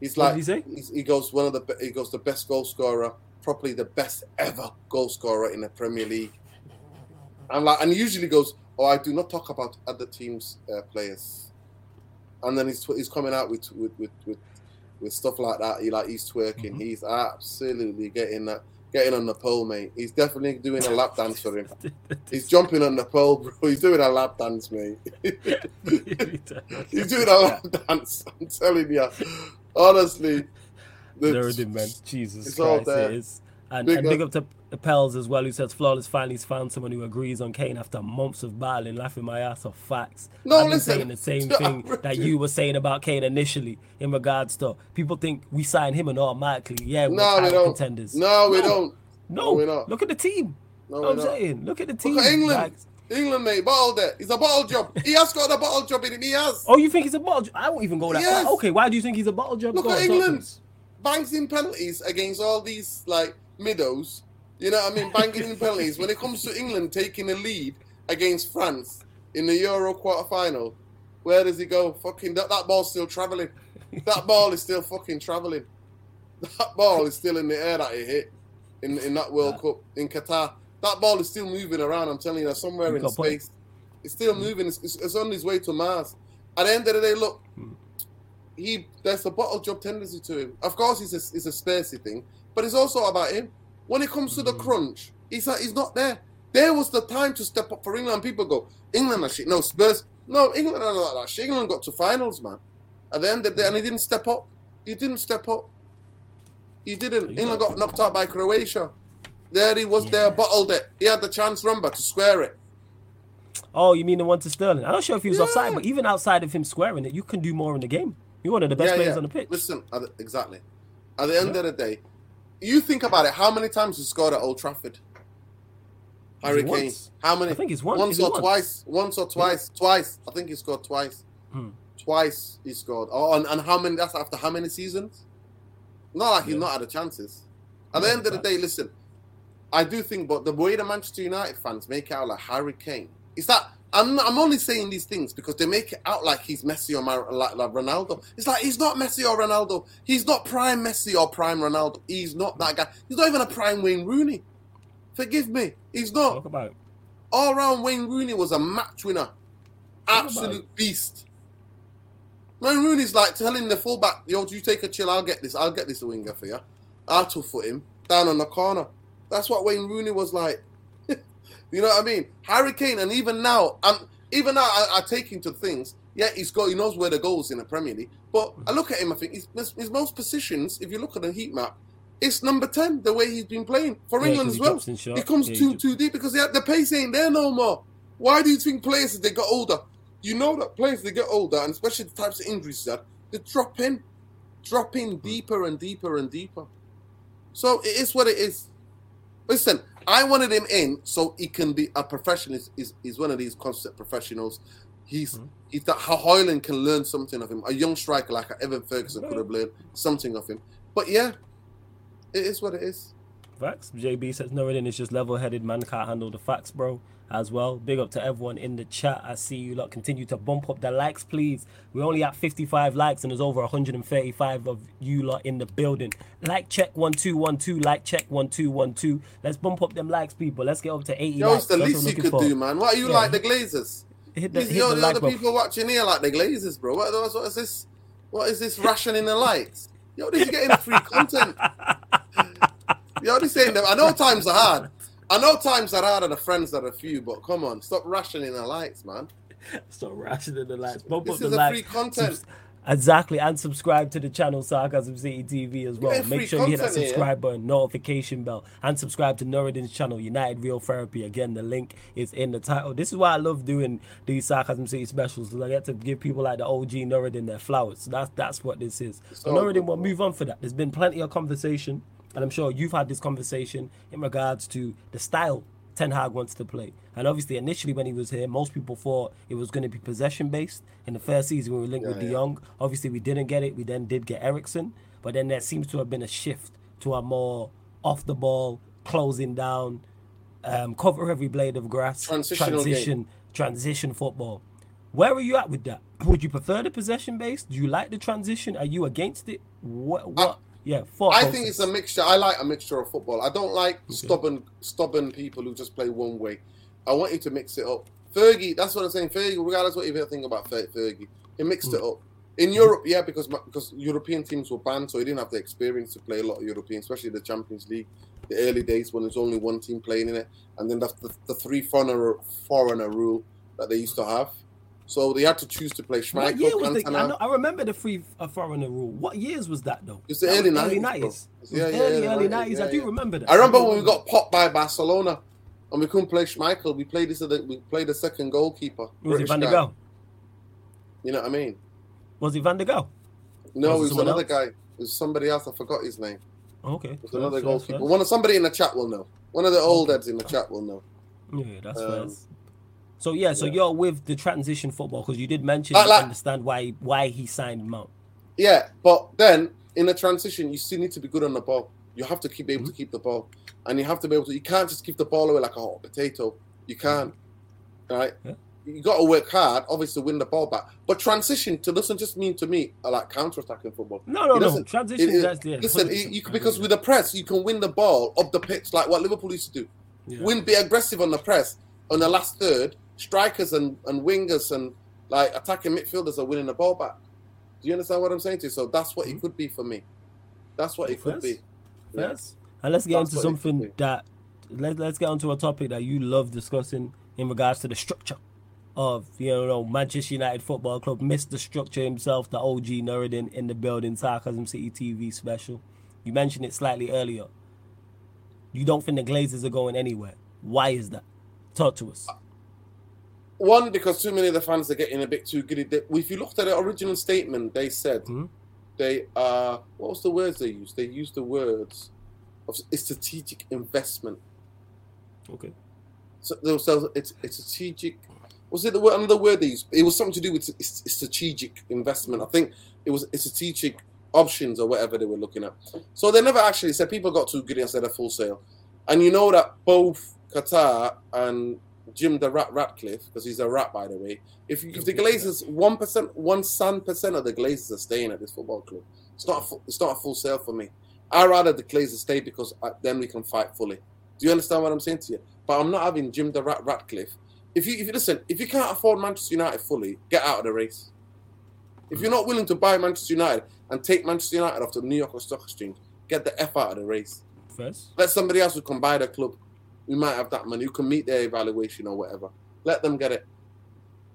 He's like, he, he goes one of the he goes the best goal scorer, probably the best ever goal scorer in the Premier League. And like, and he usually goes, "Oh, I do not talk about other teams' uh, players." And then he's he's coming out with with with with, with stuff like that. He like he's twerking. Mm-hmm. He's absolutely getting that getting on the pole, mate. He's definitely doing a lap dance for him. He's jumping on the pole, bro. He's doing a lap dance, mate. He's doing a lap dance. I'm telling you, honestly. Nerdy man, Jesus it's Christ, it is. And big, and big up to Pels as well, who says Flawless finally found someone who agrees on Kane after months of battling, laughing my ass off facts. No, I've listen. saying the same thing that you were saying about Kane initially in regards to people think we sign him and automatically, yeah, we're no, we don't. contenders. No, we don't. No, no not. look at the team. No, I'm saying, look at the team. Look at England. Like, England, mate, bottled it. He's a bottle job. He has got a bottle job in him. He has. Oh, you think he's a bottle? job? I won't even go that yes. far. Okay, why do you think he's a bottle job? Look go at England. Banks in penalties against all these like middows you know what I mean? Banging in penalties. When it comes to England taking a lead against France in the Euro quarter final, where does he go? Fucking that, that ball's still travelling. That ball is still fucking travelling. That ball is still in the air that he hit in, in that World yeah. Cup in Qatar. That ball is still moving around. I'm telling you, that somewhere you in space. It's still mm. moving. It's, it's, it's, on his way to Mars. At the end of the day, look, mm. he there's a bottle job tendency to him. Of course, it's a, it's a spacey thing, but it's also about him. When it comes to the mm. crunch, he's like, he's not there. There was the time to step up for England. People go, England are shit. No, Spurs. No, England are not that shit. England got to finals, man. At the end of the day, and he didn't step up. He didn't step up. He didn't. England got knocked out by Croatia. There he was yeah. there, bottled it. He had the chance, remember, to square it. Oh, you mean the one to Sterling? I'm not sure if he was yeah. offside, but even outside of him squaring it, you can do more in the game. You're one of the best yeah, players on the pitch. Listen, exactly. At the end of the day, you think about it. How many times he scored at Old Trafford? Harry Kane. How many? I think he's once. Once or once? twice. Once or twice. Yeah. Twice. I think he scored twice. Hmm. Twice he scored. Oh, and, and how many? That's after how many seasons? Not like he's not had the chances. At the end of the day, listen. I do think, but the way the Manchester United fans make out like Harry Kane is that I'm, I'm only saying these things because they make it out like he's Messi or Mar- like, like Ronaldo. It's like he's not Messi or Ronaldo. He's not prime Messi or prime Ronaldo. He's not that guy. He's not even a prime Wayne Rooney. Forgive me. He's not. Talk about it. All round Wayne Rooney was a match winner. Absolute beast. Wayne Rooney's like telling the fullback, yo, do you take a chill, I'll get this, I'll get this winger for you. I'll two foot him down on the corner. That's what Wayne Rooney was like. You know what I mean? Harry Kane, and even now, I'm even now I, I take to things. Yeah, he's got he knows where the goals in the Premier League. But I look at him, I think he's, his most positions. If you look at the heat map, it's number ten. The way he's been playing for yeah, England as well, he comes yeah, too too deep because the pace ain't there no more. Why do you think players as they get older? You know that players they get older, and especially the types of injuries that they drop in, drop in deeper and deeper and deeper. So it is what it is. Listen, I wanted him in so he can be a professional. He's, he's, he's one of these concept professionals. He's mm-hmm. he's that Højlund can learn something of him. A young striker like Evan Ferguson could have learned something of him. But yeah, it is what it is. Facts. JB says Nuradin is just level headed man, can't handle the facts, bro. As well. Big up to everyone in the chat. I see you lot continue to bump up the likes, please. We're only at 55 likes and there's over 135 of you lot in the building. Like check 1212, like check 1212. Let's bump up them likes, people. Let's get up to 80 Yo, likes. it's the That's least what you could looking do, man. Why are you Yeah. like the Glazers? Hit the, These, hit yo, the the like other people watching here like the Glazers, bro. What, what, what is this? What is this rationing the lights? Yo, this is getting free content. Yo, this saying that I know times are hard. I know times are hard and the friends are a few, but come on, stop rationing the lights, man. Stop rationing the likes. Bump This up the is a likes. free content. Subs- exactly, and subscribe to the channel Sarcasm City TV as well. Make sure you hit that content here. subscribe button, notification bell, and subscribe to Nuradin's channel, United Real Therapy. Again, the link is in the title. This is why I love doing these Sarcasm City specials. 'cause I get to give people like the OG Nuradin their flowers. So that's that's what this is. So Nuradin, we'll move on for that. There's been plenty of conversation, and I'm sure you've had this conversation in regards to the style Ten Hag wants to play. And obviously, initially when he was here, most people thought it was going to be possession based. In the first season, we were linked with Yeah, De. Jong. Obviously, we didn't get it. We then did get Eriksen. But then there seems to have been a shift to a more off the ball, closing down, um, cover every blade of grass, transition, transition football. Where are you at with that? Would you prefer the possession based? Do you like the transition? Are you against it? What? what? Yeah, I think it's a mixture. I like a mixture of football. I don't like stubborn, stubborn people who just play one way. I want you to mix it up. Fergie, that's what I'm saying. Fergie, regardless what you think about Fer- Fergie, he mixed it mm. up. In Europe, yeah, because because European teams were banned, so he didn't have the experience to play a lot of European, especially the Champions League. The early days when there's only one team playing in it, and then the, the, the three foreigner foreigner rule that they used to have. So they had to choose to play Schmeichel, What year was the? I, know, I remember the free uh, foreigner rule. What years was that though? It's the That early 90s, bro. 90s. It was Yeah, yeah, early, yeah, early 90s, 90s. I do yeah. remember that. I remember when we got popped by Barcelona and we couldn't play Schmeichel. We played this. We played the second goalkeeper. Was it Van der. Gaal? You know what I mean? Was it Van der Gaal? No, Was it it was another else? guy. It was somebody else. I forgot his name. Okay. It was another Fair, goalkeeper. fair, One of somebody in the chat will know. One of the old heads in the chat will know. Yeah, that's Um, fair. So yeah, so yeah. you're with the transition football because you did mention Like- understand why why he signed Mount. Yeah, but then in a transition, you still need to be good on the ball. You have to keep able Mm-hmm. to keep the ball, and you have to be able to. You can't just give the ball away like a hot potato. You can't, right? Yeah. You got to work hard, obviously, to win the ball back. But transition to doesn't just mean to me like counter-attacking football. No, no, It no. Transition. It- it- that's yeah. listen, 100%. you, you, because with the press, you can win the ball up the pitch, like what Liverpool used to do. Yeah. Win, be aggressive on the press. On the last third, strikers and, and wingers and like attacking midfielders are winning the ball back. Do you understand what I'm saying to you? So that's what it mm-hmm. could be for me. That's what it could be. Yeah. Yes. And let's get That's into something that let, let's get onto a topic that you love discussing in regards to the structure of you know Manchester United Football Club. Mr. Structure himself, the OG Nuradin in the building, Sarcasm City TV special. You mentioned it slightly earlier. You don't think the Glazers are going anywhere. Why is that? Talk to us. One, because too many of the fans are getting a bit too giddy. They- If you looked at the original statement, they said Mhm. they are. What was the words they used? They used the words of a strategic investment. Okay. So there was it's it's strategic. Was it the word, another word they used? It was something to do with strategic investment. I think it was strategic options or whatever they were looking at. So they never actually said people got too giddy and said a full sale. And you know that both Qatar and Jim the Rat Ratcliffe, because he's a rat by the way. If if the Glazers one percent, one sun percent of the Glazers are staying at this football club, it's not a full, it's not a full sale for me. I rather the Glazers stay because uh, then we can fight fully. Do you understand what I'm saying to you? But I'm not having Jim the Rat Ratcliffe. If you if you listen, if you can't afford Manchester United fully, get out of the race. If you're not willing to buy Manchester United and take Manchester United off the New York Stock Exchange, get the F out of the race. First. Let somebody else who can buy the club, who might have that money, who can meet their evaluation or whatever. Let them get it.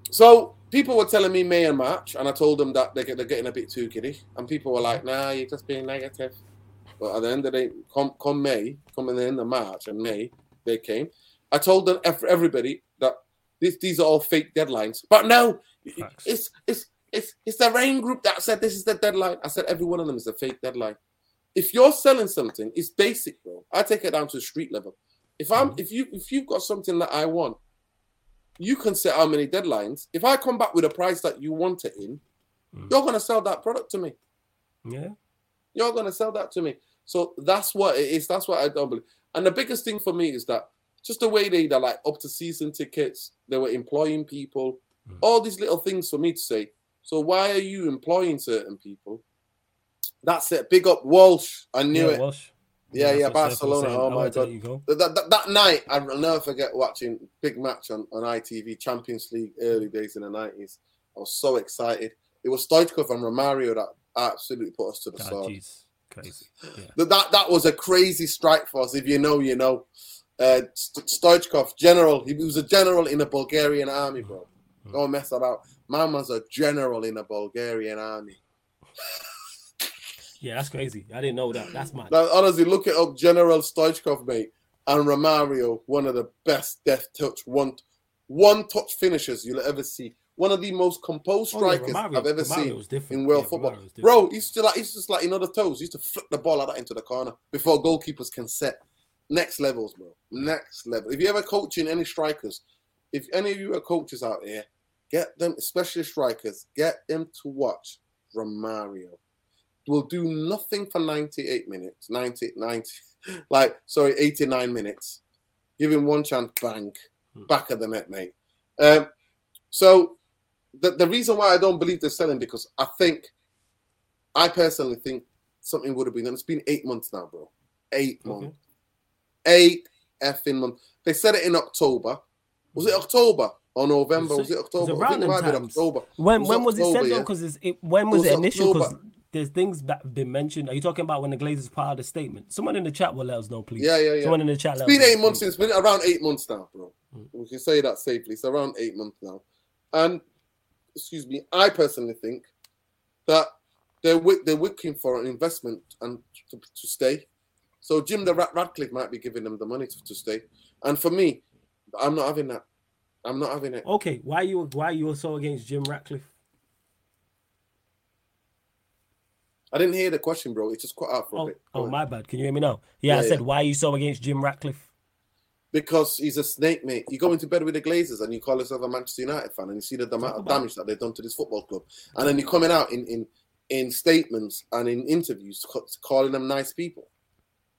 So people were telling me May and March, and I told them that they're, they're getting a bit too giddy. And people were like, nah, you're just being negative. But at the end of the day, come, come May, come in the end of March and May, they came. I told them, everybody, that these these are all fake deadlines. But no, it's it's it's it's the Raine Group that said this is the deadline. I said every one of them is a fake deadline. If you're selling something, it's basic, bro. I take it down to the street level. If I'm Mhm. if you if you've got something that I want, you can set how many deadlines. If I come back with a price that you want it in, Mhm. you're gonna sell that product to me. Yeah. You're gonna sell that to me. So that's what it is. That's what I don't believe. And the biggest thing for me is that just the way they they're like up to season tickets, they were employing people, Mm. all these little things for me to say. So why are you employing certain people? That's it. Big up Walsh. I knew yeah, it. Walsh. Yeah, yeah, was Barcelona. saying. Oh my God. You go. That, that, that night, I'll never forget watching big match on, on ITV Champions League early days in the nineties. I was so excited. It was Stoichkov and Romario that absolutely put us to the God, sword. jeez. Crazy. Yeah. That, that that was a crazy strike for us. If you know, you know. Uh, Stoichkov, general. He was a general in the Bulgarian army, bro. Mm. Don't mess that up. Man a general in the Bulgarian army. Yeah, that's crazy. I didn't know that. That's mad. Now, honestly, look it up. General Stoichkov, mate, and Romario, one of the best death touch one one touch finishers you'll ever see. One of the most composed Oh, yeah, strikers Romario- I've ever Romario seen in world Yeah, football. Romario was different. Bro, he's still like he's just like in other toes. He used to flick the ball like that into the corner before goalkeepers can set. Next levels, bro. Next level. If you ever coaching any strikers, if any of you are coaches out here, get them, especially strikers, get them to watch Romario. Will do nothing for 98 minutes, 90, 90, like sorry, 89 minutes. Give him one chance, bang, Hmm. back of the net, mate. Um, so the, the reason why I don't believe they're selling because I think I personally think something would have been done. It's been eight months now, bro. Eight Okay. months. Eight effing months. They said it in October. Was it October or November? It's- Was it October? I around think it them might have been times. October. When was when was it said though? Because it when was It it initial? Because. There's things that have been mentioned. Are you talking about when the Glazers part of the statement? Someone in the chat will let us know, please. Yeah, yeah, yeah. Someone in the chat. It's let been us know, eight months. please. It's been around eight months now, bro. Mm. We can say that safely. It's around eight months now. And excuse me, I personally think that they're they're looking for an investment and to, to stay. So Jim the Rat Ratcliffe might be giving them the money to, to stay. And for me, I'm not having that. I'm not having it. Okay, why you why you were so against Jim Ratcliffe? I didn't hear the question, bro. It just cut out for a Oh, bit. Go oh ahead. my bad. Can you hear me now? Yeah, I said yeah. why are you so against Jim Ratcliffe? Because he's a snake, mate. You go into bed with the Glazers and you call yourself a Manchester United fan and you see the amount of damage that they've done to this football club. And then you're coming out in, in, in statements and in interviews calling them nice people.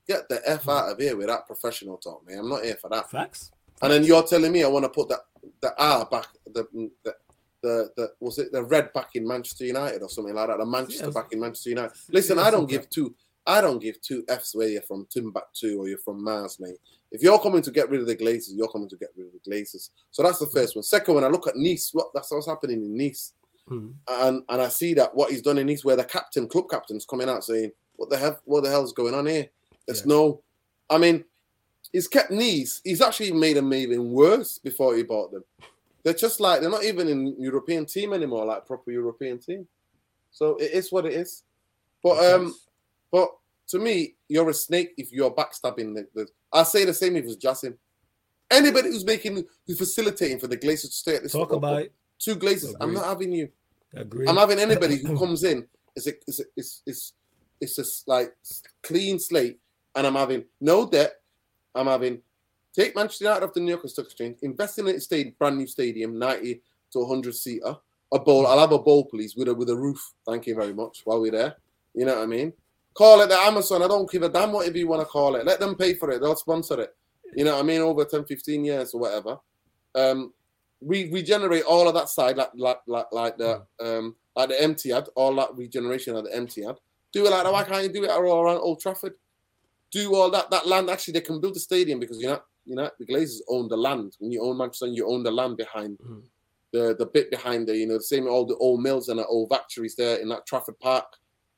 Get the F out of here with that professional talk, man. I'm not here for that. Facts. And then you're telling me I want to put that the R back, the, the, the, the was it the red back in Manchester United or something like that? The Manchester back in Manchester United. Listen, I don't give two. I don't give two Fs where you're from Timbuktu or you're from Mars, mate. If you're coming to get rid of the Glazers, you're coming to get rid of the Glazers. So that's the first one. Second one, I look at Nice. What that's what's happening in Nice, Hmm. and and I see that what he's done in Nice, where the captain, club captain's coming out saying, "What the hell? What the hell's going on here?" There's Yeah. no. I mean, he's kept Nice. He's actually made them even worse before he bought them. They're just like they're not even in European team anymore, like proper European team. So it is what it is. But Makes um, sense. but to me, you're a snake if you're backstabbing the. the I say the same if it's Justin. Anybody who's making, who's facilitating for the Glazers to stay at this talk football about it. two Glazers. I'm not having you. Agree. I'm having anybody who comes in. It's a, it's a, it's it's it's just like clean slate, and I'm having no debt. I'm having take Manchester United off the New York Stock Exchange, invest in a stadium, brand new stadium, 90 to 100 seater. A bowl. I'll have a bowl, please, with a with a roof. Thank you very much. While we're there, you know what I mean. Call it the Amazon. I don't give a damn whatever you want to call it. Let them pay for it. They'll sponsor it. You know what I mean? Over 10, 15 years or whatever. Um, we regenerate all of that side, like like like, like the um like the Etihad, all that regeneration of the Etihad. Do it like that. Why can't you do it all around Old Trafford? Do all that that land. Actually, they can build a stadium because you know you know the Glazers own the land. When you own Manchester, you own the land behind Mhm. the the bit behind there. You know the same all the old mills and the old factories there in that Trafford Park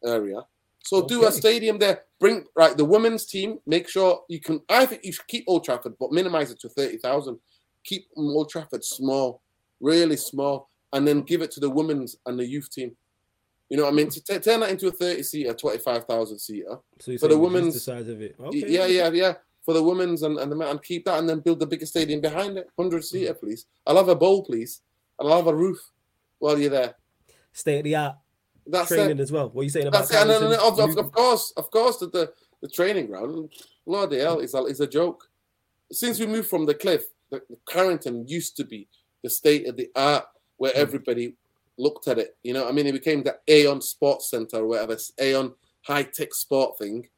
area. So do a stadium there. Bring right the women's team. Make sure you can. I think you should keep Old Trafford, but minimize it to thirty thousand. Keep Old Trafford small, really small, and then give it to the women's and the youth team. You know what I mean? To t- turn that into a thirty seater, twenty five thousand seater. So, you for the women's- the size of it. Okay. Yeah, yeah, yeah. For the women's and, and the men and keep that and then build the bigger stadium behind it. 100 seater, please. I'll have a bowl, please. And I'll have a roof while you're there. State of the art That's training it. as well. What are you saying about it. And, and, Carrington? of, of, of course, of course, that the, the training ground, bloody hell, is a, is a joke. Since we moved from the cliff, the, the Carrington used to be the state of the art where Mm. everybody looked at it. You know, I mean, it became the Aon Sports Center or whatever, Aon high tech sport thing.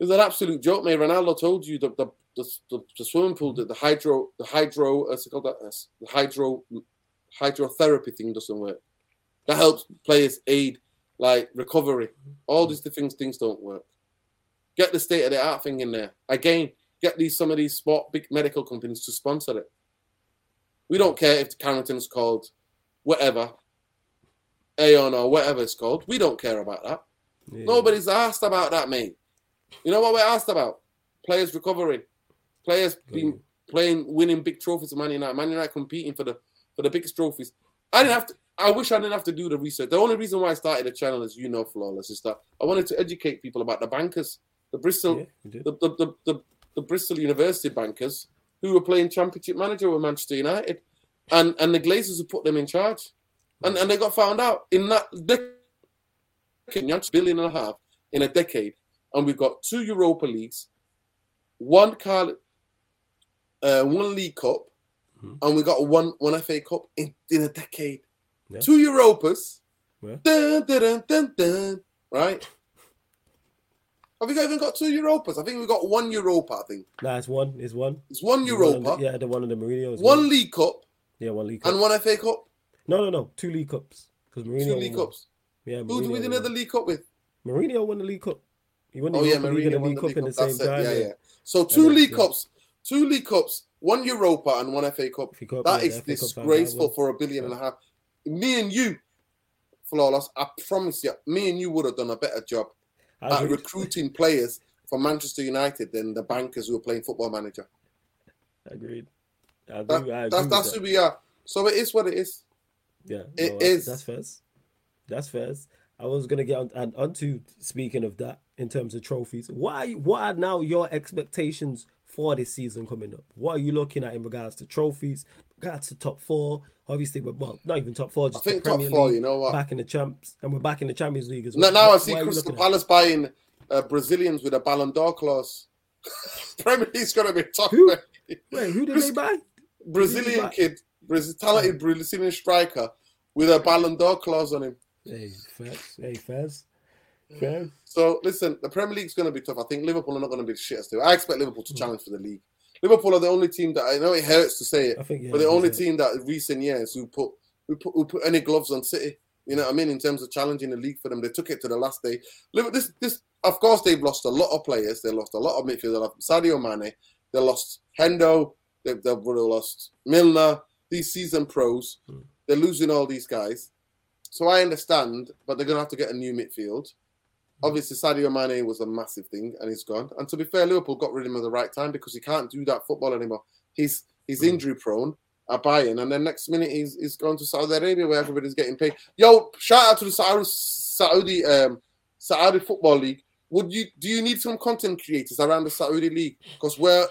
It was an absolute joke, mate. Ronaldo told you the the, the, the, the swimming pool, the, the hydro, the hydro, uh, what's it called that? The hydro hydrotherapy thing doesn't work. That helps players aid like recovery. All these things things don't work. Get the state of the art thing in there. Again, get these some of these sport big medical companies to sponsor it. We don't care if the Carrington's called whatever, Aon or whatever it's called. We don't care about that. Yeah. Nobody's asked about that, mate. You know what we're asked about? Players recovering, players mm. being playing, winning big trophies. Man United, Man United competing for the for the biggest trophies. I didn't have to. I wish I didn't have to do the research. The only reason why I started the channel, as you know, flawless, is that I wanted to educate people about the bankers, the Bristol, Yeah, the, the, the, the, the Bristol University bankers who were playing Championship manager with Manchester United, and and the Glazers who put them in charge, and and they got found out in that decade, billion and a half in a decade, and we've got two Europa leagues, one Carl, uh, one League Cup, Mhm. and we got one one FA Cup in, in a decade, Yeah. two Europas, Yeah. dun, dun, dun, dun, right? Have we even got two Europas? I think we got one Europa. I think Nah, it's one. It's one. it's one The one Europa, the- yeah, the one of the Mourinho. is one League Cup, Yeah, one league cup. and one FA Cup. No, no, no. Two league cups. Because Mourinho. Two League one. Cups. Yeah, Who do we win the. League Cup with? Mourinho won the league cup. He oh, won the Oh yeah, League and the league cup in the same time. Yeah, yeah. So two then, League. Cups, two League Cups, one Europa, and one FA Cup. Cup, That is the FA Cup final, disgraceful for a billion and a half. Me and you, flawless. I promise you, me and you would have done a better job at recruiting players for Manchester United than the bankers who are playing football manager. Agreed. I That- agree. I agree that's that's that. who we are. So it is what it is. Yeah, It no, is. That's first. That's fair. I was gonna get on onto speaking of that in terms of trophies. Are what are now your expectations for this season coming up? What are you looking at in regards to trophies, regards to top four? Obviously, we're well, not even top four, I just the think top Premier four. League, You know what? back in the champs, and we're back in the Champions League as well. now I see Crystal at? Palace buying uh, Brazilians with a Ballon d'Or clause. Premier League's gonna be tough. Who? Wait, who did they buy? Brazilian buy? kid, Brazil, talented Brazilian striker with a Ballon d'Or clause on him. Hey, Fez. Hey, Fez. Fez. So listen, the Premier League's going to be tough. I think Liverpool are not going to be the shit still. I expect Liverpool to challenge for the league. Liverpool are the only team that I know it hurts to say it, think yeah. but the only yeah. team that in recent years who put who put who put any gloves on City. You know what I mean? In terms of challenging the league for them, they took it to the last day. Liverpool, this this of course they've lost a lot of players. They lost a lot of midfielders. They lost Sadio Mane. They lost Hendo. They they would have lost Milner. These season pros. Hmm. They're losing all these guys. So I understand, but they're gonna have to get a new midfield. Obviously, Sadio Mane was a massive thing, and he's gone. And to be fair, Liverpool got rid of him at the right time because he can't do that football anymore. He's he's Mm. injury prone at Bayern, and then next minute he's he's gone to Saudi Arabia where everybody's getting paid. Yo, shout out to the Saudi Saudi um Saudi Football League. Would you do you need some content creators around the Saudi league? Because we're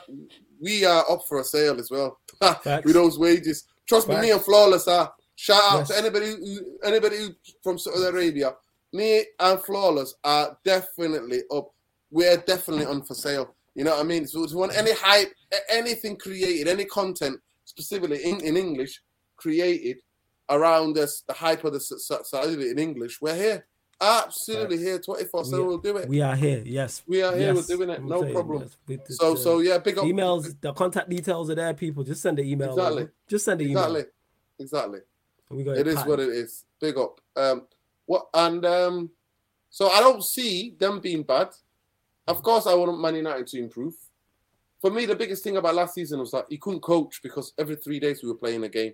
we are up for a sale as well with those wages. Trust me, me Facts. and Flawless are. Shout out Yes. to anybody who, anybody from Saudi Arabia. Me and Flawless are definitely up. We're definitely on for sale. You know what I mean? So if you want any hype, anything created, any content specifically in, in English created around this, the hype of the Sa- Sa- Saudi in English, we're here. Absolutely here 24 7. We- We'll do it. We are here. Yes. We are here. Yes. We're doing it. I'm No problem. yes. With So, so yeah, big up. emails, the contact details are there. People just send the email. Exactly. over. Just send the email. Exactly. Exactly. We got It is what it is. Big up. Um, what and um, so I don't see them being bad. Of course, I want Man United to improve. For me, the biggest thing about last season was that he couldn't coach because every three days we were playing a game.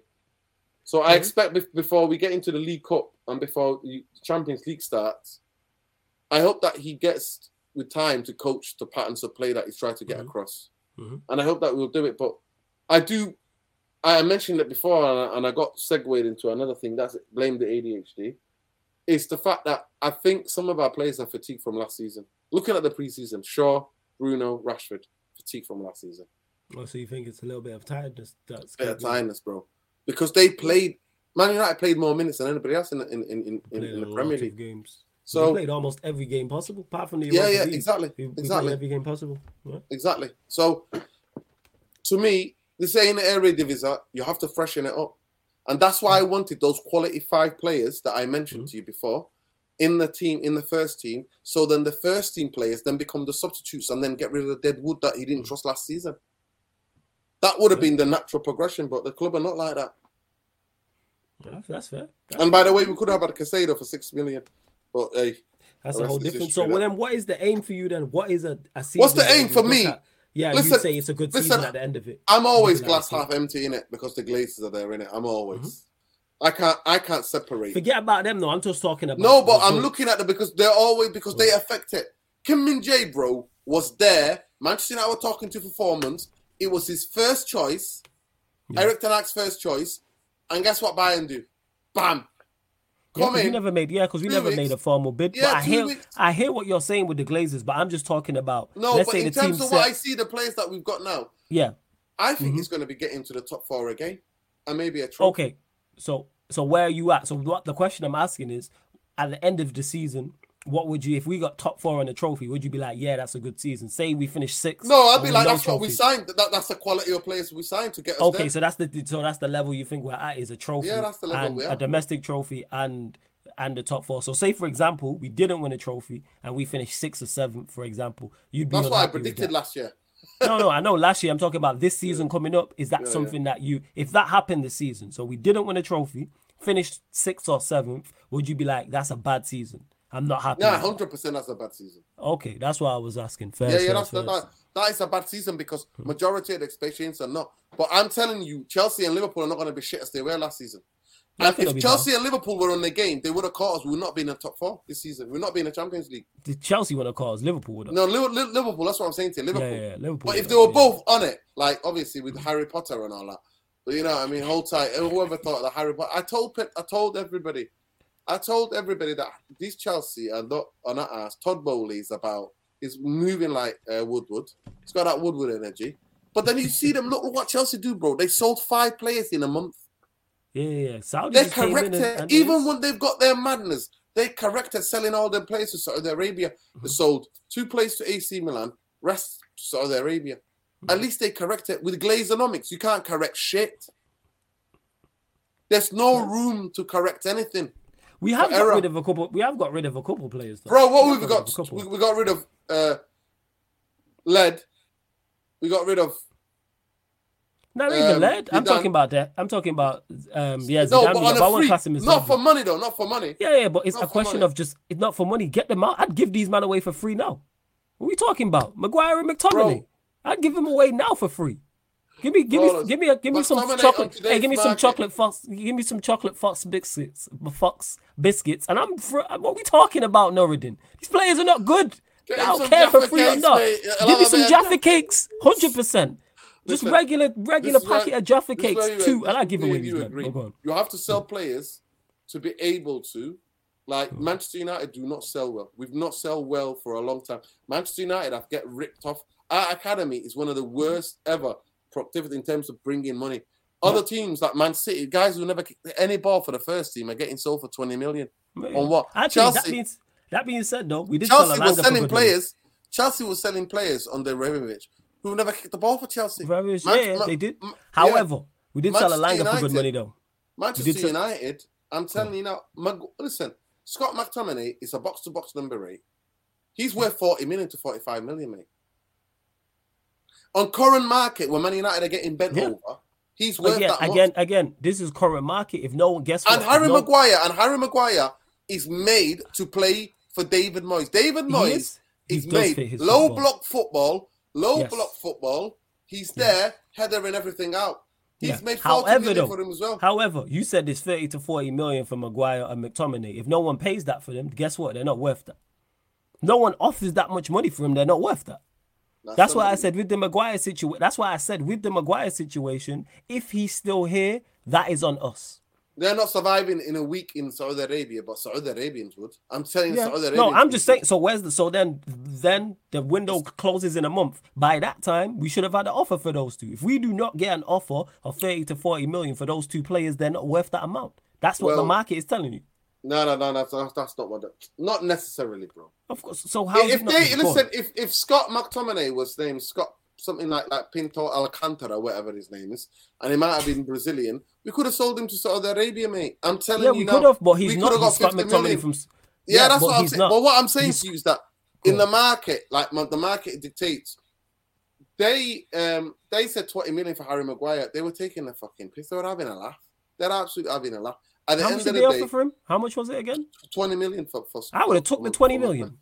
So I Mhm. expect bef- before we get into the League Cup and before the Champions League starts, I hope that he gets with time to coach the patterns of play that he's trying to get Mhm. across, Mhm. and I hope that we'll do it. But I do I mentioned it before, and I, got segued into another thing. That's blame the ADHD. It's the fact that I think some of our players are fatigued from last season. Looking at the preseason, Shaw, Bruno, Rashford, fatigue from last season. Oh, so you think it's a little bit of tiredness? That's Bit of tiredness, bro. Because they played Man United played more minutes than anybody else in in in, in, in, the Premier League games. So we played almost every game possible, apart from the yeah, Europa yeah, League. exactly, We, we exactly, every game possible. Yeah. exactly. So to me, this ain't an area divisor. You have to freshen it up, and that's why I wanted those quality five players that I mentioned Mhm. to you before in the team in the first team. So then the first team players then become the substitutes, and then get rid of the dead wood that he didn't trust last season. That would have Yeah. been the natural progression, but the club are not like that. Yeah, that's fair. That's, And by the way, we could have had a Caicedo for six million, but hey, that's a whole different. So, well, then, what is the aim for you then? What is a, a season? What's the aim for me? at? Yeah, Listen- you say it's a good season at the end of it. I'm always glass half empty in it because the Glazers are there in it. I'm always. Mm-hmm. I can't. I can't separate. Forget about them, though. I'm just talking about. No, but I'm looking at them because they're always because they mm. affect it. Kim Min Jae, bro, was there. Manchester United were talking to for four months. It was his first choice. Yeah. Eric Ten Hag's first choice. And guess what Bayern do? Bam. Yeah, we never made yeah, because we never weeks. made a formal bid. Yeah, but I hear weeks. I hear what you're saying with the Glazers, but I'm just talking about No, but in terms of set, what I see, the players that we've got now, yeah. I think Mhm. he's going to be getting to the top four again, and maybe a trophy. Okay, so so where are you at? So what the question I'm asking is, at the end of the season, what would you if we got top four on the trophy? Would you be like, yeah, that's a good season? Say we finish sixth. No, I'd be like, no that's what we signed. That, that's the quality of players we signed to get us Okay, there. so that's the so that's the level you think we're at is a trophy. Yeah, that's the level and we a domestic trophy and and the top four. So say for example, we didn't win a trophy and we finished sixth or seventh, for example. You'd be That's what I predicted last year. no, no, I know. Last year, I'm talking about this season coming up. Is that Yeah, yeah. something that you, if that happened this season, so we didn't win a trophy, finished sixth or seventh, would you be like, that's a bad season? I'm not happy. Yeah, hundred percent. That's a bad season. Okay, that's what I was asking. Fair, Yeah, yeah, fair, that's fair. that, that is a bad season because hmm. majority of the expectations are not. But I'm telling you, Chelsea and Liverpool are not going to be shit as they were last season. Yeah, And if Chelsea and Liverpool were on the game, they would have caught us. We would not be in the top four this season. We're not be in the Champions League. Did Chelsea want to cause Liverpool? Would have. No, Li- Li- Liverpool. That's what I'm saying to you. yeah, Liverpool. yeah, yeah, Liverpool. But if they were both on it, like obviously with Harry Potter and all that, but you know, what I mean, hold tight. Whoever thought that Harry Potter, I told I told everybody, I told everybody that these Chelsea are not on not ass. Todd Boehly is about is moving like uh, Woodward. He's got that Woodward energy. But then you see them. Look, what Chelsea do, bro. They sold five players in a month. Yeah, yeah. Saudi They just came in corrected and, even when they've got their madness. They corrected selling all their players to Saudi Arabia. They sold two players to AC Milan, rest to Saudi Arabia. At least they correct it with Glazonomics. You can't correct shit. There's no room to correct anything, we have got rid of a couple. We have got rid of a couple players. Though. bro. What We we've got? We, we got rid of uh, lead. We got rid of Not even um, led. I'm Zidane. talking about that. I'm talking about um yeah, no, Zidane, but but on I a won't free. class him as Not for money though. Not for money. Yeah, yeah, but it's Not a question money. of just it's not for money. Get them out. I'd give these men away for free now. What are we talking about? Maguire and McTominay. Bro. I'd give them away now for free. Give me, give me, give me, a, give me some chocolate. Hey, give me some chocolate fox. Give me some chocolate fox biscuits, fox biscuits, and I'm. For, what are we talking about, Nuradin? These players are not good. Get I don't care for Jaffa free or cakes, not. mate. Give me some Jaffa cakes, hundred percent. Just Listen, regular, regular is where- packet of Jaffa this is where cakes too, and I give away you agree. Oh. You have to sell players to be able to, like Hmm. Manchester United do not sell well. We've not sell well for a long time. Manchester United have get ripped off. Our academy is one of the worst ever productivity in terms of bringing money. Other teams like Man City, guys who never kicked any ball for the first team, are getting sold for twenty million. On what? Actually, that means that being said, though, we did Chelsea sell was selling good money. players. Chelsea was selling players on their Ibrahimovic who never kicked the ball for Chelsea. Man- yeah, Ma- they did. Yeah. However, we did sell a Elanga for good money, though. Manchester sell- United, I'm telling you now, Mag- listen, Scott McTominay is a box to box number eight. He's worth 40 million to 45 million, mate. On current market, when Man United are getting bent Yeah. over, he's worth Again, that much. again, again. This is current market. If no one guess what, and Harry no, Maguire, and Harry Maguire is made to play for David Moyes. David he Moyes is, he is fit made low football. block football, low Yes. block football. He's Yeah. there, headering everything out. He's Yeah. made 40 However, million though, for him as well. However, you said there's 30 to 40 million for Maguire and McTominay. If no one pays that for them, guess what? They're not worth that. No one offers that much money for them. They're not worth that. That's why I said with the Maguire situation. That's why I said with the Maguire situation, if he's still here, that is on us. They're not surviving in a week in Saudi Arabia, but Saudi Arabians would. I'm telling Yeah. Saudi Arabia. No, I'm just saying. So where's the? So then, then the window closes in a month. By that time, we should have had an offer for those two. If we do not get an offer of thirty to forty million for those two players, they're not worth that amount. That's what the market is telling you. No, no, no, no. That's, that's not what. The, not necessarily, bro. Of course. So how? if they listen, if if Scott McTominay was named Scott something like that, Pinto Alcantara, whatever his name is, and he might have been Brazilian, we could have sold him to Saudi Arabia, mate. I'm telling yeah, you we now. could have, but he's not. got Scott McTominay million. from. Yeah, that's what I'm saying. not. But what I'm saying He's- to you is that Go in the market, like the market dictates, they um they said 20 million for Harry Maguire. They were taking a fucking piss. They were having a laugh. They're absolutely having a laugh. At the How end much of did the they day, offer for him? How much was it again? 20 million for, for I would have took the for- twenty for- million.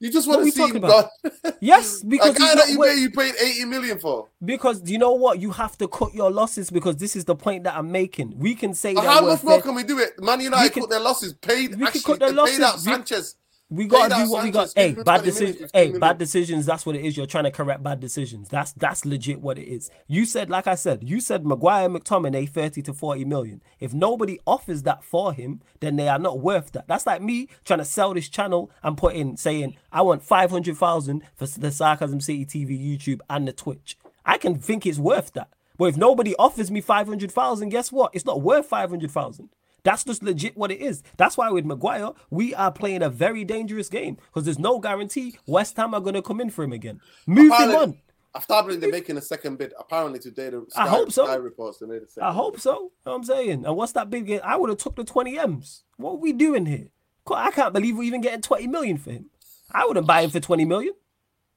You just What want we to see talking him about? gone. Yes, A because guy he's that not you wor- pay, you paid 80 million for. Because you know what? You have to cut your losses because this is the point that I'm making. We can say that How we're much more fair- can we do it? Man United can- cut their losses, paid we can actually, cut their they paid out losses. We- Sanchez. We gotta do what we got. Hey, bad decisions. Hey, bad decisions. That's what it is. You're trying to correct bad decisions. That's that's legit what it is. You said, like I said, you said Maguire, McTominay, thirty to forty million. If nobody offers that for him, then they are not worth that. That's like me trying to sell this channel and put in saying I want five hundred thousand for the Sarcasm City TV, YouTube, and the Twitch. I can think it's worth that. But if nobody offers me five hundred thousand, guess what? It's not worth five hundred thousand. That's just legit what it is. That's why with Maguire, we are playing a very dangerous game because there's no guarantee West Ham are going to come in for him again. Move him on. Apparently, they're making a second bid. Apparently, today the Sky, I hope so. Sky reports they made a second I hope so. You know what I'm saying. And what's that big? game? I would have took the 20 M's. What are we doing here? I can't believe we're even getting 20 million for him. I wouldn't buy him for 20 million.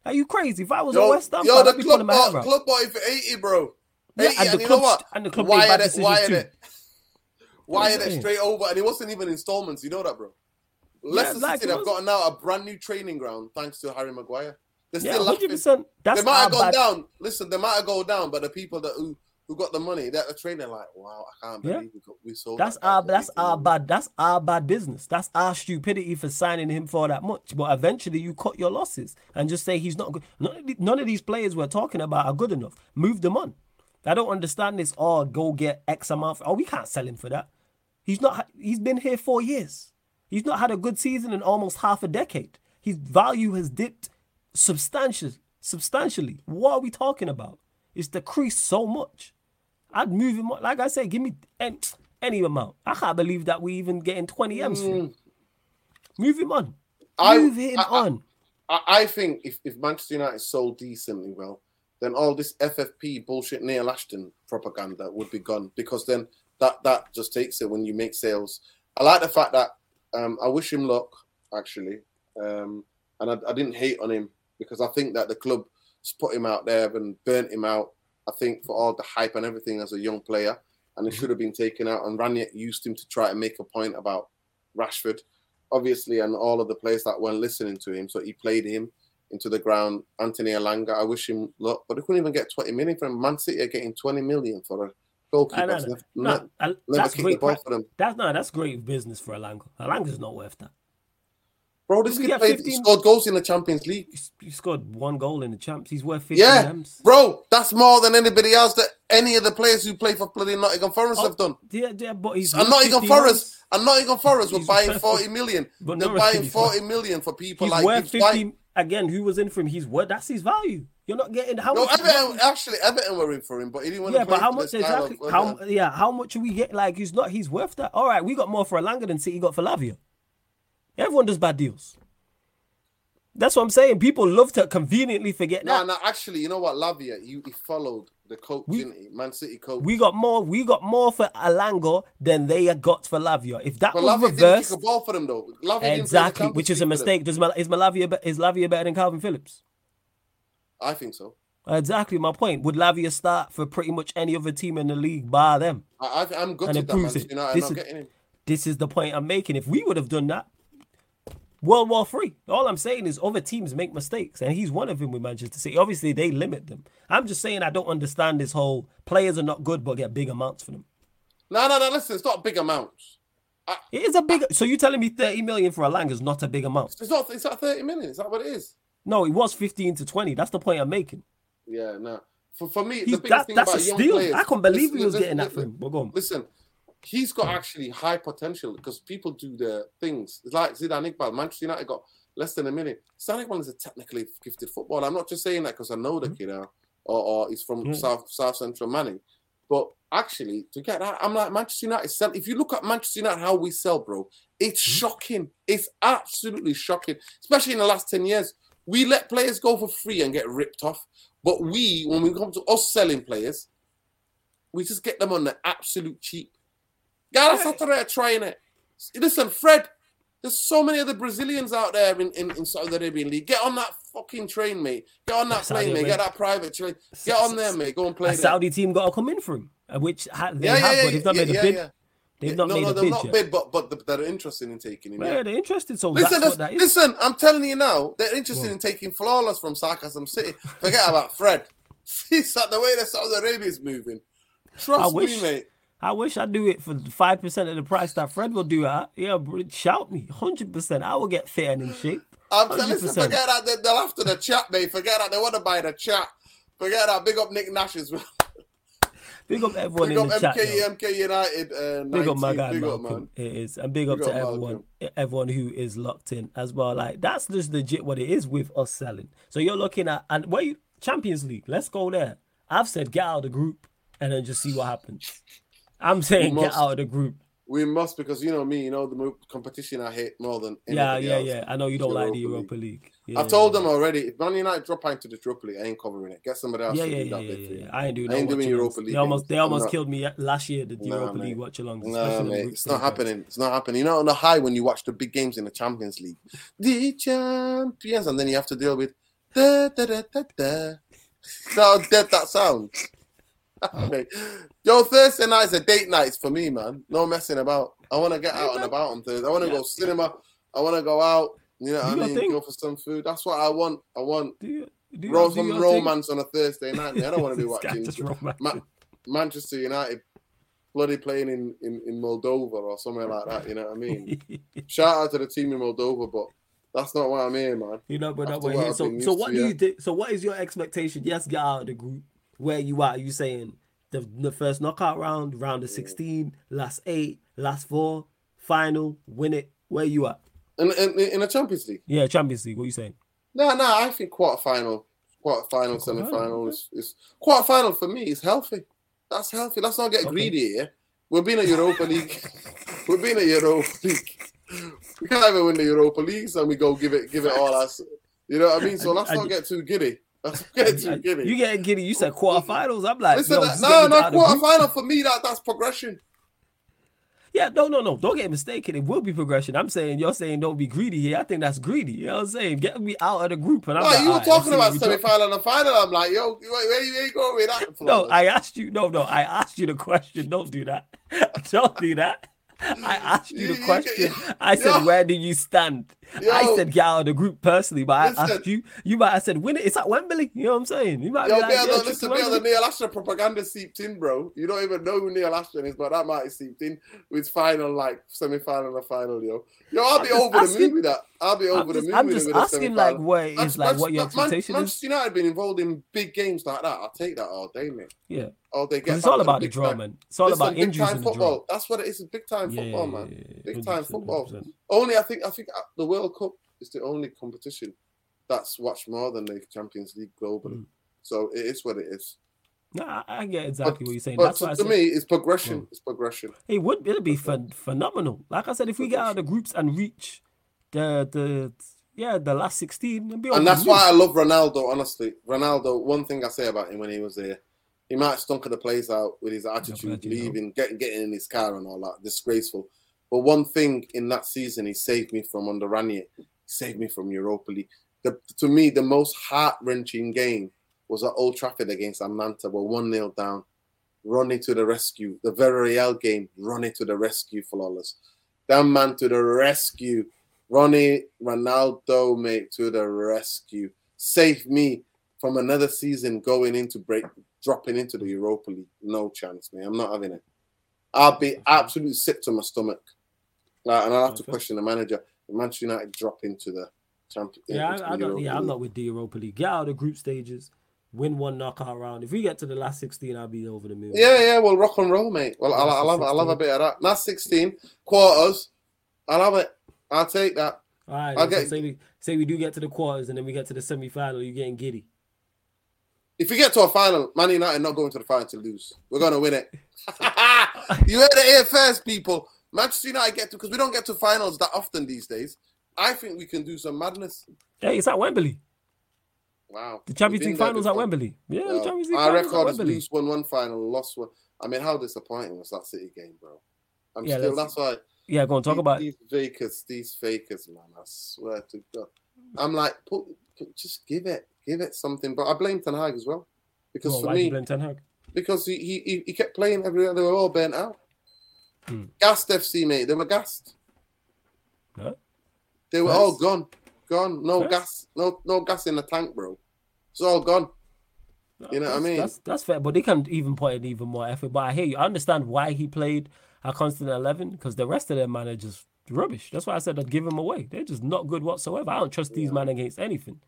Are you crazy? If I was a West Ham yo, fan, the I'd be club pulling my out. club bought it for 80, bro. Yeah, 80, and and, the you know club- what? and the club made wired bad it, decisions too. it. Wired it straight over, and it wasn't even installments. You know that, bro. Leicester like City it have was. gotten now a brand new training ground thanks to Harry Maguire. They're Yeah, still laughing. 100%. That's they might our have gone bad. down. Listen, they might have gone down, but the people that who, who got the money, they're training like, wow, I can't Yeah. believe we, got, we sold. That's that our that's our million." bad that's our bad business. That's our stupidity for signing him for that much. But eventually you cut your losses and just say he's not good. None of, the- none of these players we're talking about are good enough. Move them on. I don't understand this. Oh, go get X amount. Oh, we can't sell him for that. He's not. He's been here four years. He's not had a good season in almost half a decade. His value has dipped substantially. Substantially. What are we talking about? It's decreased so much. I'd move him on. Like I say, give me any, any amount. I can't believe that we even getting 20 M's him. Move him on. Mm. I- Move him I- I- on. I, I think if, if Manchester United sold decently well, then all this FFP bullshit Neil Ashton propaganda would be gone because then that that just takes it when you make sales. I like the fact that um, I wish him luck actually, um, and I, I didn't hate on him because I think that the club put him out there and burnt him out. I think for all the hype and everything as a young player, and it should have been taken out. And Rangnick used him to try and make a point about Rashford obviously, and all of the players that weren't listening to him. So he played him into the ground. Anthony Elanga, I wish him luck, but they couldn't even get 20 million from Man City are getting 20 million for a goalkeeper. I know It's that. never, No, never, that's great. ball pra- for them. That's no, that's great business for Elanga. Elanga's not worth that. Bro, this kid played, 15 scored goals in the Champions League. He scored one goal in the champs. He's worth 50 Yeah, M's. bro, that's more than anybody else that any of the players who play for bloody Nottingham Forest Oh, have done. Yeah, yeah, but he's And Nottingham Forest, and Nottingham Forest were buying 40 million. But They're buying 40 million for people He's like worth Gibbs White. 50 again. Who was in for him? He's worth that's his value. You're not getting how No, much. Everton, actually, Everton were in for him, but he didn't want yeah, to play but how much style of- exactly? How yeah? How much are we get? Like he's not. He's worth that. All right, we got more for Elanga than City got for Lavia. Everyone does bad deals. That's what I'm saying. People love to conveniently forget No, that. no, actually, you know what? Lavia, you he followed the coach, We- didn't he? Man City coach. We got more. We got more for Elanga than they got for Lavia. If that but was Lavia didn't reversed, kick a ball for them though. Lavia didn't exactly, which is a League for them. mistake. Does Mal- is Malavia is Lavia better than Kalvin Phillips? I think so. Exactly my point. Would Lavia start for pretty much any other team in the league bar them? I, I, I'm good And with it that, man. proves it. You know, I'm This is- This is the point I'm making. If we would have done that, World War Three. All I'm saying is other teams make mistakes, and he's one of them with Manchester City. Obviously, they limit them. I'm just saying I don't understand this whole players are not good but get big amounts for them. No, no, no. Listen, it's not big amounts. It is a big. So you telling me 30 million for a Lang is not a big amount? It's not. It's not 30 million. Is that what it is? No, it was 15 to 20. That's the point I'm making. Yeah, no. For, for me, He's, the biggest that, thing that's about a young steal. players. I can't believe listen, he was listen, getting that listen, for him. But go on. Listen, he's got actually high potential because people do their things. It's like Zidane Iqbal. Manchester United got less than a minute. Zidane Iqbal is a technically gifted footballer. I'm not just saying that because I know the Mhm. kid now, or, or he's from Yeah. South South Central Manning. But actually, to get that, I'm like Manchester United sell. If you look at Manchester United, how we sell, bro, it's Mhm. shocking. It's absolutely shocking, especially in the last 10 years. We let players go for free and get ripped off. But we, when we come to us selling players, we just get them on the absolute cheap. Guys are trying it. Listen, Fred, there's so many other Brazilians out there in, in, in Saudi Arabian League. Get on that fucking train, mate. Get on that Saudi plane, mate. Get that private train. Get on there, mate. Go and play A there. Saudi team got to come in for him, which ha- they Yeah, yeah, have, yeah, but they've not yeah, made a yeah, bid. Yeah. They've Yeah, not no, made no, a they're bid not yet. big, but but they're interested in taking him. Yeah, Yeah. they're interested. So Listen, that's what that is. listen, I'm telling you now, they're interested What? in taking flawless from Sarcasm City. Forget about Fred. It's like the way that Saudi Arabia is moving. Trust me, wish- mate. I wish I do it for five percent of the price that Fred will do. It. Yeah, shout me, hundred percent. I will get fit and in shape. I'm telling you, forget that. They- They'll after the chat, mate. Forget that. They want to buy the chat. Forget that. Big up Nick Nash as well. Big up everyone Big in up the chat. MK. MK United. Uh, Big up my guy Big up, Malcolm. man. It is, and big up Big to up everyone, Malcolm. everyone who is locked in as well. Like that's just legit what it is with us selling. So you're looking at and what you Champions League. Let's go there. I've said get out of the group and then just see what happens. I'm saying get out of the group. We must because you know me. You know the competition I hate more than Yeah, anything yeah, else. yeah. I know you don't like the Europa Europa League. Yeah, I've told them already. If Man United drop into the Europa League, I ain't covering it. Get somebody else Yeah, to yeah, do yeah, that yeah, bit yeah. I ain't doing I ain't doing. Europa League They almost, they almost not- killed me last year. The Nah, Europa mate. League watch alongs. Nah, mate, it's not happening. It's not happening. You know, on the high when you watch the big games in the Champions League, the champions, and then you have to deal with da da da da da. How dead that sounds. Mate, Yo, Thursday nights are date nights for me, man. No messing about. I want to get out and about on Thursday. I want to go cinema. I want to go out. You know what Do I mean? thing. Go for some food. That's what I want. I want Do you, do you, ro- do some thing? romance on a Thursday night. Man. I don't want to be watching. Ma- Manchester United bloody playing in, in, in Moldova or somewhere like that. You know what I mean? Shout out to the team in Moldova, but that's not what I'm here, man. You know, but that we're what here. So, so what to, do yeah. you think? So, what is your expectation? Yes, get out of the group. Where you are? You saying the the first knockout round, round of sixteen, last eight, last four, final, win it. Where you at? In, in, in the Champions League? Yeah, Champions League. What you saying? No, no, I think quarter final, quarter final, semi final, is, is quarter final for me is healthy. That's healthy. Let's not get Okay. greedy here. We're being a Europa League. We're being a Europa League. We can't even win the Europa League, so we go give it give it all us. You know what I mean? So let's not get too giddy. Let's get too giddy. You getting giddy? You said quarterfinals. I'm like, Listen, yo, that, no, no, out of the quarter group. final for me. That that's progression. Yeah, no, no, no. Don't get mistaken. It will be progression. I'm saying you're saying don't be greedy here. I think that's greedy. You know what I'm saying? Get me out of the group. And I'm No, like, you were "Alright, talking about semi-final and final. I'm like, yo, where, where, you- where you going with that? No, I asked you. No, no, I asked you the question. Don't do that. Don't do that. I asked you the question. I said, Yo. where do you stand? I said, get out of the group personally, but I Listen. asked you. You might have said, win it. It's at Wembley. You know what I'm saying? You might Yo, be like, Neil, no, listen, Neil, the Neil Ashton propaganda seeped in, bro. You don't even know who Neil Ashton is, but that might have seeped in with final, like semi final and final, yo. Yo, I'll I'm be just over the asking- moon with that. I'll be over I'm the just, moon I'm with, just it with asking, like, semi-final. where it Man- is, like, what your Man- expectation is. Manchester United been involved in big games like that. I'll take that all day, mate. Yeah. Oh, day. 'Cause Get it's all about the big time. man. It's all Listen, about big injuries time in football. That's what it is. Big time football, man. Big time football. 100%. Only I think I think uh, the World Cup is the only competition that's watched more than the Champions League globally. Mm. So it is what it is. No, I, get exactly what you're saying. But That's to, why to me, it's progression. Mm. It's progression. it would it'll be phen- phenomenal. Like I said, if we get out of the groups and reach the the yeah the last 16, it'll be And that's why. I love Ronaldo. Honestly, Ronaldo. One thing I say about him when he was there, he might have stunk the place out with his attitude, leaving, getting getting in his car and all that. Disgraceful. But one thing in that season, he saved me from under Rangnick. Saved me from Europa League. The, to me, the most heart wrenching game was at Old Trafford against Atalanta. We're one 0 down. Running to the rescue. The Villarreal game, running to the rescue, flawless. That man to the rescue. Ronnie Ronaldo, mate, to the rescue. Save me from another season going into break, dropping into the Europa League. No chance, man. I'm not having it. I'll be absolutely sick to my stomach. Like, and I'll have to question the manager. Manchester United drop into the champion. Yeah, into I, I don't, yeah, I'm not with the Europa League. Get out of the group stages, win one knockout round. If we get to the last 16, I'll be over the moon. Yeah, yeah. Well, rock and roll, mate. Well, I'll, I'll, have, I'll have a bit of that. Last 16 quarters. I'll have it. I'll take that. All right. I'll get- say we say we do get to the quarters and then we get to the semi final. You're getting giddy? If we get to a final, Man United not going to the final to lose. We're gonna win it. you heard it here first, people. Manchester United get to because we don't get to finals that often these days. I think we can do some madness. Hey, it's at Wembley. Wow. The Champions League finals at. Wembley. Yeah, the Well, Champions League our record is lose one one final, lost one. I mean, how disappointing was that City game, bro? I'm Yeah, still. That's why. Yeah, go on, talk these, about. these fakers, these fakers, man. I swear to God. I'm like, put, put- just give it, give it something. But I blame Ten Hag as well, because Well, for why do you me, blame Ten Hag? because he, he he- he kept playing everywhere. They were all burnt out. Hmm. Gassed FC, mate. They were gassed. Huh? They were all gone, gone. No gas, no no gas in the tank, bro. It's all gone. You know what I mean? That's that's fair, but they can even put in even more effort. But I hear you. I understand why he played a constant eleven because the rest of their man are just rubbish. That's why I said I'd give him away. They're just not good whatsoever. I don't trust these men against anything.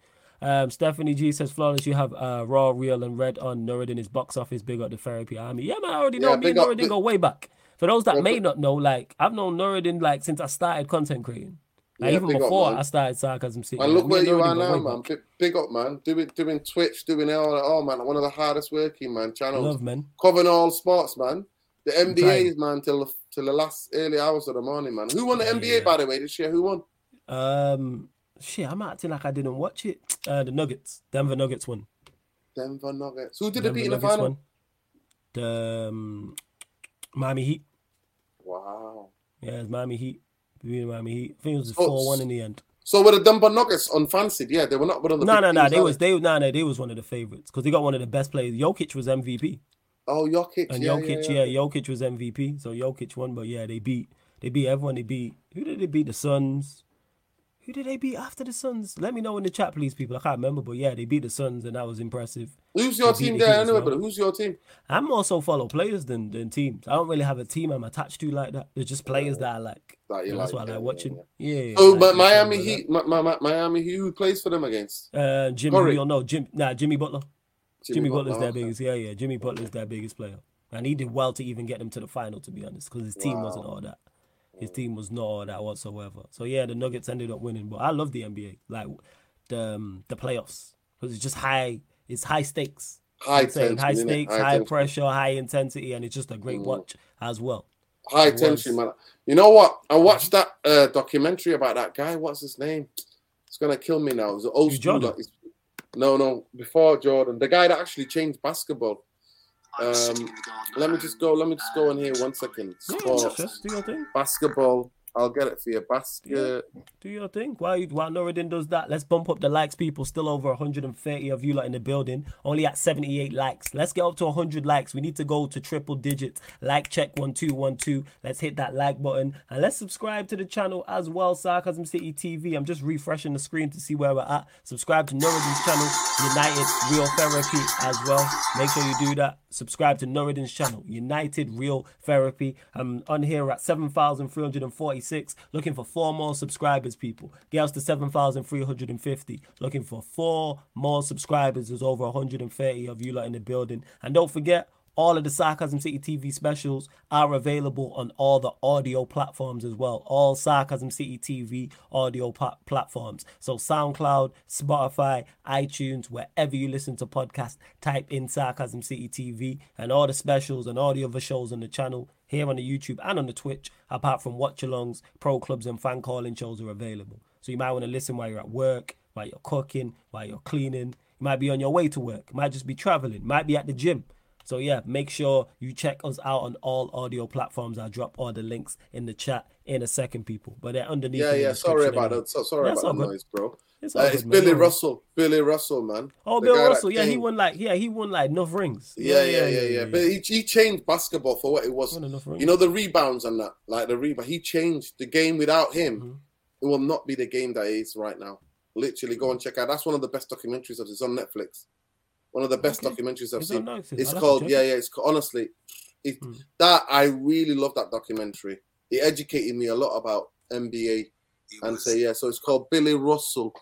Um, Stephanie G says, "Flawless, you have uh, Raw, Real, and Red on Nuradin is box office. Big up the therapy army. Yeah, man, I already know. Yeah, me and Nuradin go way back. For those that Yeah, may not know, like I've known Nuradin like since I started content creating. Like, Yeah, even big up, before. I started sarcasm city. And look me where you are now, man. Big, big up, man. Doing doing Twitch, doing all oh man, one of the hardest working man channels. Love, man. Covering all sports, man. The. MBAs, man, till the till the last early hours of the morning, man. Who won the Yeah. NBA by the way this year? Who won? Um, shit, I'm acting like I didn't watch it. Uh, the Nuggets, Denver Nuggets won. Denver Nuggets. Who did they Denver beat in the final? won. The um, Miami Heat. Wow. Yeah, it's Miami Heat. We Miami Heat. I think it was Oh, four one in the end. So were the Denver Nuggets unfancied? Yeah, they were not one of the No, no, no. They was they no, no. They was one of the favorites because they got one of the best players. Jokic was MVP, Oh, Jokic. and yeah, Jokic, yeah, yeah, Jokic was MVP. So Jokic won, but yeah, they beat they beat everyone. They beat who did they beat? The Suns. Who did they beat after the Suns? Let me know in the chat, please, people. I can't remember, but yeah, they beat the Suns, and that was impressive. Who's your team the there anyway? well. But who's your team? I'm also follow players than, than teams. I don't really have a team I'm attached to like that. It's just players that I like. That you that's like, what I like watching. yeah. Yeah. So, like, but Miami Heat, my, my, my- Miami Heat, who plays for them against? Uh, Jimmy, Curry. you'll know Jim. Nah, Jimmy Butler. Jimmy, Butler's Butler, their okay. biggest. Yeah, yeah. Jimmy Butler's their biggest player, and he did well to even get them to the final. To be honest, because his team wasn't all that. His team was not all that whatsoever. So yeah, the Nuggets ended up winning. But I love the NBA, like the um, the playoffs, because it's just high. It's high stakes. High tension, high stakes, High high, pressure, high intensity, and it's just a great Mm. watch as well. High It tension, was. man. You know what? I watched that uh, documentary about that guy. What's his name? It's gonna kill me now. It was an old Jordan? No, no, before Jordan, the guy that actually changed basketball. Um, let me just go. Let me just go in here one second. Yeah, Sports, just do your thing. basketball. I'll get it for you. Basket. Do your thing. While you, while Nuradin does that, let's bump up the likes, people. Still over 130 of you lot in the building. Only at 78 likes. Let's get up to 100 likes. We need to go to triple digits. Like check one two one two. Let's hit that like button and let's subscribe to the channel as well. Sarcasm City TV. I'm just refreshing the screen to see where we're at. Subscribe to Nuradin's channel, United Real Therapy as well. Make sure you do that. Subscribe to Nuradin's channel, United Real Therapy. I'm on here at 7,346. Looking for four more subscribers, people. Get us to 7,350. Looking for four more subscribers. There's over 130 of you lot in the building. And don't forget, all of the Sarcasm City TV specials are available on all the audio platforms as well. All Sarcasm City TV audio pa- platforms. So SoundCloud, Spotify, iTunes, wherever you listen to podcasts, type in Sarcasm City TV and all the specials and all the other shows on the channel here on the YouTube and on the Twitch, apart from watch alongs, pro clubs, and fan calling shows are available. So you might want to listen while you're at work, while you're cooking, while you're cleaning. You might be on your way to work, might just be traveling, might be at the gym. So yeah, make sure you check us out on all audio platforms. I'll drop all the links in the chat in a second, people. But they're underneath. Yeah, the yeah. Sorry about that. So, sorry That's about the noise, bro. It's, Uh, it's good. Billy. Russell. Billy Russell, man. Oh, The Bill Russell. Yeah, he won like yeah, he won like enough rings. Yeah, yeah, yeah, yeah. But he, he changed basketball for what it was. You know the rebounds and that, like the rebound. He changed the game. Without him, Mhm. it will not be the game that it is right now. Literally, go and check out. That's one of the best documentaries of. It's on Netflix. One of the best Okay. documentaries I've It's seen. on It's I'll called yeah, yeah. It's honestly, it, Hmm. that I really love that documentary. It educated me a lot about NBA and say yeah. So it's called Billy Russell.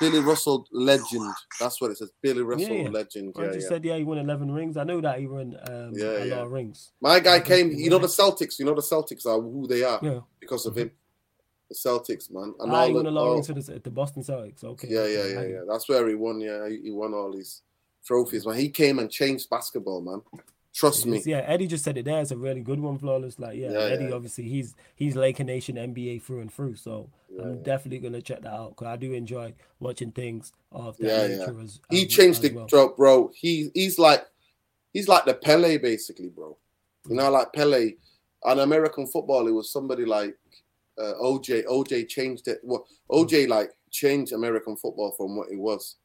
Billy Russell legend. That's what it says. Billy Russell yeah. legend. I Yeah, just yeah. said yeah, he won eleven rings. I know that he won um, Yeah, a yeah. lot of rings. My guy Okay, came. You know the Celtics. You know the Celtics are who they are Yeah, because of him. The Celtics, man. And he all won the- a lot of rings for the, the Boston Celtics. Okay, Yeah, yeah, yeah, yeah. That's where he won. Yeah, he, he won all these trophies, man. He came and changed basketball, man. Trust me. Yeah, Eddie just said it there. It's a really good one, flawless. Like, yeah, Yeah, Eddie yeah. obviously he's he's Laker Nation NBA through and through. So Yeah, I'm definitely gonna check that out because I do enjoy watching things of that Yeah, nature as He changed as it, well. bro. bro. He he's like he's like the Pele, basically, bro. You know, like Pele. On American football, it was somebody like uh, OJ. OJ changed it. What OJ like changed American football from what it was.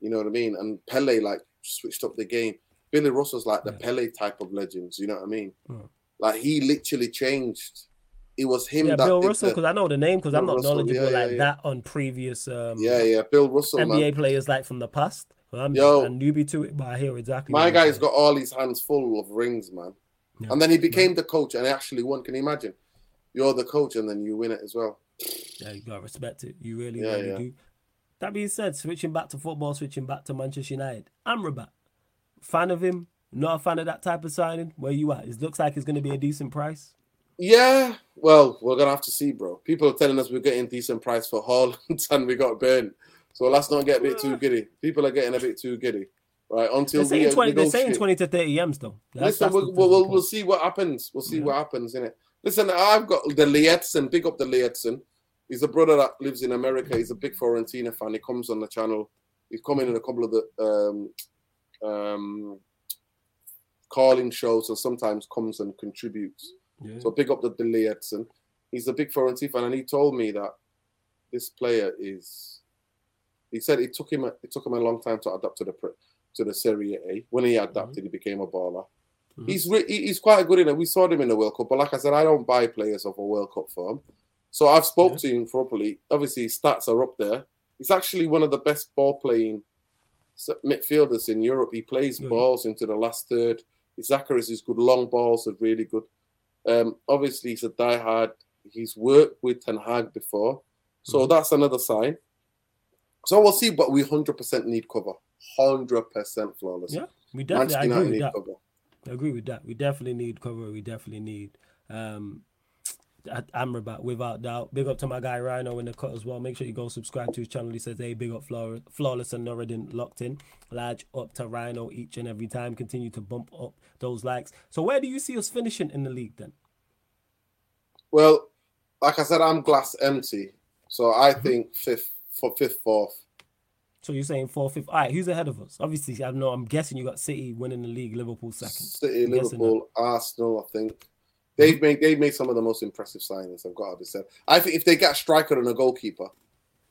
You know what I mean? And Pele like switched up the game. Billy Russell's like the Yeah. Pele type of legends. You know what I mean? Yeah. Like he literally changed. It was him Yeah, that Bill Russell, because I know the name because I'm not Russell, knowledgeable yeah, like yeah. that on previous um yeah, yeah. Bill Russell, man. NBA players like from the past. Well, I'm Yo. a newbie to it, but I hear exactly. My guy's saying. got all his hands full of rings, man. And then he became the coach and he actually won. Can you imagine? You're the coach and then you win it as well. Yeah, you gotta respect it. You really, Yeah, really do. That being said, switching back to football, switching back to Manchester United. Amrabat, fan of him? Not a fan of that type of signing. Where you at? It looks like it's going to be a decent price. Yeah, well, we're gonna have to see, bro. People are telling us we're getting decent price for Haaland and we got burned. So let's not get a bit too giddy. People are getting a bit too giddy, right? Until They're we saying twenty. They're saying twenty to thirty m's though. That's, Listen, that's we'll, we'll, we'll, we'll see what happens. We'll see Yeah. what happens in it. Listen, I've got the Lietzen. Big up the Lietzen. He's a brother that lives in America. He's a big Fiorentina fan. He comes on the channel. He's coming in a couple of the um, um, calling shows and sometimes comes and contributes. Yeah. So big up the, the Lietzen. He's a big Fiorentina fan, and he told me that this player is. He said it took him a, it took him a long time to adapt to the to the Serie A. When he adapted, he became a baller. Mhm. He's re- he- he's quite good in it. We saw him in the World Cup, but like I said, I don't buy players of a World Cup form. So I've spoke Yeah. to him properly. Obviously, his stats are up there. He's actually one of the best ball playing midfielders in Europe. He plays Yeah. balls into the last third. His accuracy is good. Long balls are really good. Um, obviously, he's a diehard. He's worked with Ten Hag before, so Mhm. that's another sign. So we'll see, but we hundred percent need cover. Hundred percent flawless. Yeah, we definitely. I agree with need that. cover. I agree with that. We definitely need cover. We definitely need um at Amrabat without doubt. Big up to my guy Rhino in the cut as well. Make sure you go subscribe to his channel. He says, "Hey, big up Flaw- flawless and Nuradin locked in." Large up to Rhino each and every time. Continue to bump up those likes. So where do you see us finishing in the league then? Well, like I said, I'm glass empty, so I Mm-hmm. think fifth, for fifth, fourth. So you're saying fourth, fifth. All right, who's ahead of us? Obviously, I know. I'm guessing you got City winning the league, Liverpool second. City, I'm Liverpool, Arsenal. I think they've made they've made some of the most impressive signings. I've got to be said. I think if they get a striker and a goalkeeper,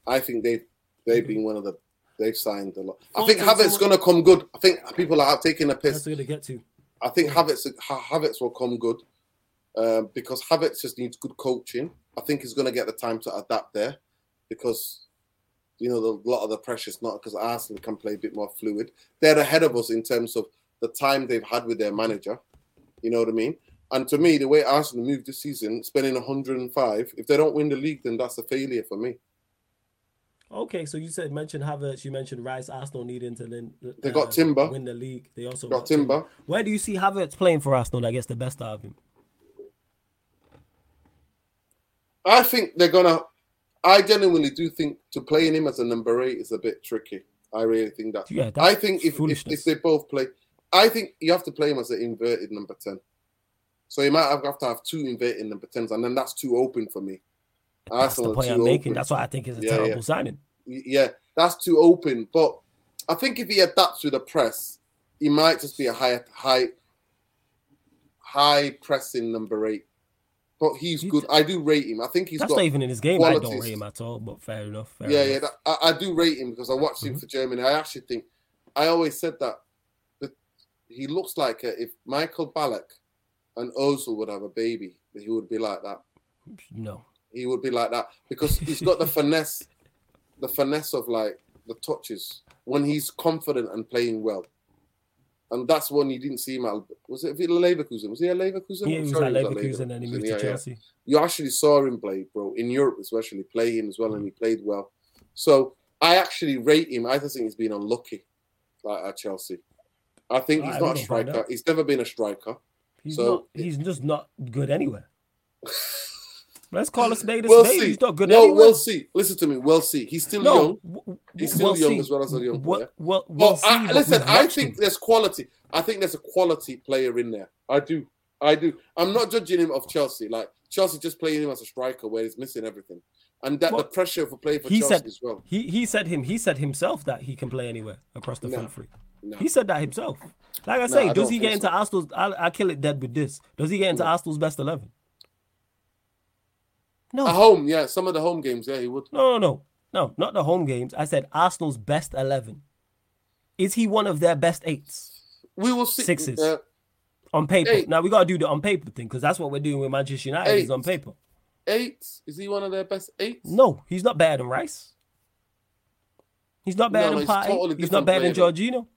I think they've they've been one of the they've signed a lot. I think Thoughts on Havertz someone- going to come good. I think people are taking a piss. what we're gonna get to. I think Yeah. Havertz Havertz will come good um, because Havertz just needs good coaching. I think he's going to get the time to adapt there because you know the, a lot of the pressure's not because Arsenal can play a bit more fluid. They're ahead of us in terms of the time they've had with their manager. You know what I mean? And to me, the way Arsenal moved this season, spending 105, if they don't win the league, then that's a failure for me. Okay, so you said mentioned Havertz, you mentioned Rice, Arsenal needing to win. Uh, they got uh, Timber. win the league. They also Got Timber. Where do you see Havertz playing for Arsenal that gets the best out of him? I think they're gonna. I genuinely do think to playing him as a number eight is a bit tricky. I really think that. Yeah, I think if, if if they both play, I think you have to play him as an inverted number ten. So he might have, have to have two inverted number tens, and then that's too open for me. That's the Arsenal are point I'm making. open. That's why I think it's a Yeah, terrible yeah. signing. Yeah, that's too open. But I think if he adapts with the press, he might just be a high, high, high pressing number eight. But he's He- good. I do rate him. I think he's That's not even in his game. I don't rate him at all, but fair enough. fair yeah, yeah. that- I, I do rate him because I watched him Mhm. for Germany. I actually think I always said that, that he looks like uh, if Michael Ballack and Ozil would have a baby, he would be like that. No. He would be like that because he's got the finesse, the finesse of like the touches when he's confident and playing well. And that's when you didn't see him at. Was it Leverkusen? Was he at Leverkusen? Yeah, he was at Leverkusen and he moved Yeah, to yeah you actually saw him play, bro, in Europe especially, play him as well, and he played well. So I actually rate him. I just think he's been unlucky, like at Chelsea. I think he's Alright, not a striker. He's never been a striker. He's So- not. He's just not good anywhere. Let's call a spade a We'll spade. see. He's not good No, anywhere. we'll see. Listen to me. We'll see. He's still no, young. He's still we'll young see. as well as a young oh, We'll- player. we'll- we'll But see, I, listen, I think him. there's quality. I think there's a quality player in there. I do. I do. I'm not judging him of Chelsea. Like Chelsea just playing him as a striker where he's missing everything. And that the pressure for playing for he Chelsea said as well. he he said him he said himself that he can play anywhere across the front three. No. He said that himself. Like I No, say, I does he get into so. Arsenal's? I'll, I'll kill it dead with this. Does he get into No. Arsenal's best eleven? No, At home, yeah, some of the home games, yeah, he would. no, no, no, no, not the home games. I said Arsenal's best eleven. Is he one of their best eights We will see. Sixes. Uh, on paper? Eight. Now we gotta do the on paper thing because that's what we're doing with Manchester United. Is on paper. eight. Is he one of their best eight? No, he's not better than Rice. He's not better No, than Partey. totally he's not better than player, Jorginho.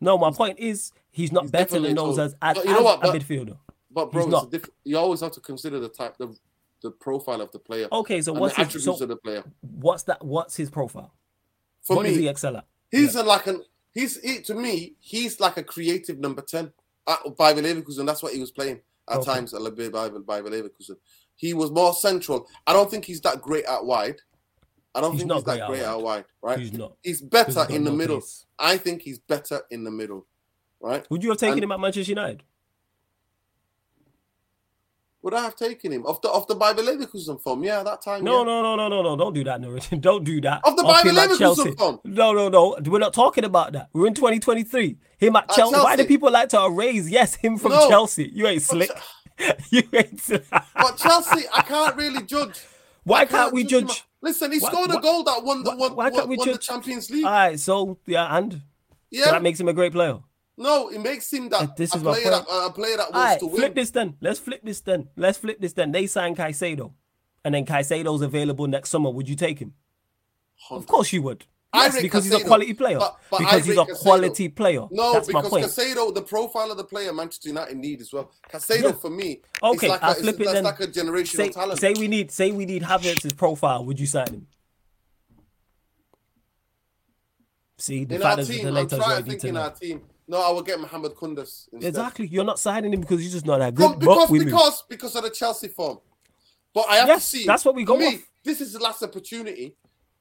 No, my point is he's not He's better than those as, as, you know what, a but- midfielder. But bro, He's it's not. a diff- you always have to consider the type, the the profile of the player, Okay, so what's the his, attributes so of the player. what's that? What's his profile? For what me, does he excel at? He's a, like an he's he, to me he's like a creative number ten at Bayer Leverkusen. That's what he was playing at Okay. times at Le- Bayer Bayer Leverkusen. He was more central. I don't think he's that great at wide. I don't He's think not he's that great out wide. Right? He's not. He's better he's in the no middle. I think he's better in the middle. Right? Would you have taken And- him at Manchester United? Would I have taken him off the off the Bayer Leverkusen form? Yeah, that time. No, yeah. no, no, no, no, no. Don't do that, Norris. Don't do that. Off the Off Bayer him at Leverkusen Chelsea. form. No, no, no. We're not talking about that. We're in 2023. Him at At Chelsea. Why do people like to erase? Yes, him from No. Chelsea. You ain't slick. Ch- you ain't slick. But Chelsea, I can't really judge. Why I can't we judge? Listen, he scored a goal that won the why- won, won, won the Champions League. All right, so yeah, and so yeah, that makes him a great player. no, it makes him that uh, This a is my player that point. Uh, a player that wants All right, to flip this then. Let's flip this then. Let's flip this then. They signed Caicedo, and then Caicedo's available next summer. Would you take him? Of course you would. I Yes, because he's a quality player. but- but I because he's a Caicedo. quality player. No, That's my because point. Caicedo, the profile of the player Manchester United need as well. Caicedo Yeah. for me, Okay, like I'll flip it that's then. like a generational say, talent. say we need say we need Havertz's profile. Would you sign him? See, the in fact our that the team, I'm trying to think in our team. No, I will get Mohamed Kudus instead. Exactly, you're not signing him because he's just not that good. because but because because of the Chelsea form. But I have Yes, to see. that's what we got. me. This is the last opportunity.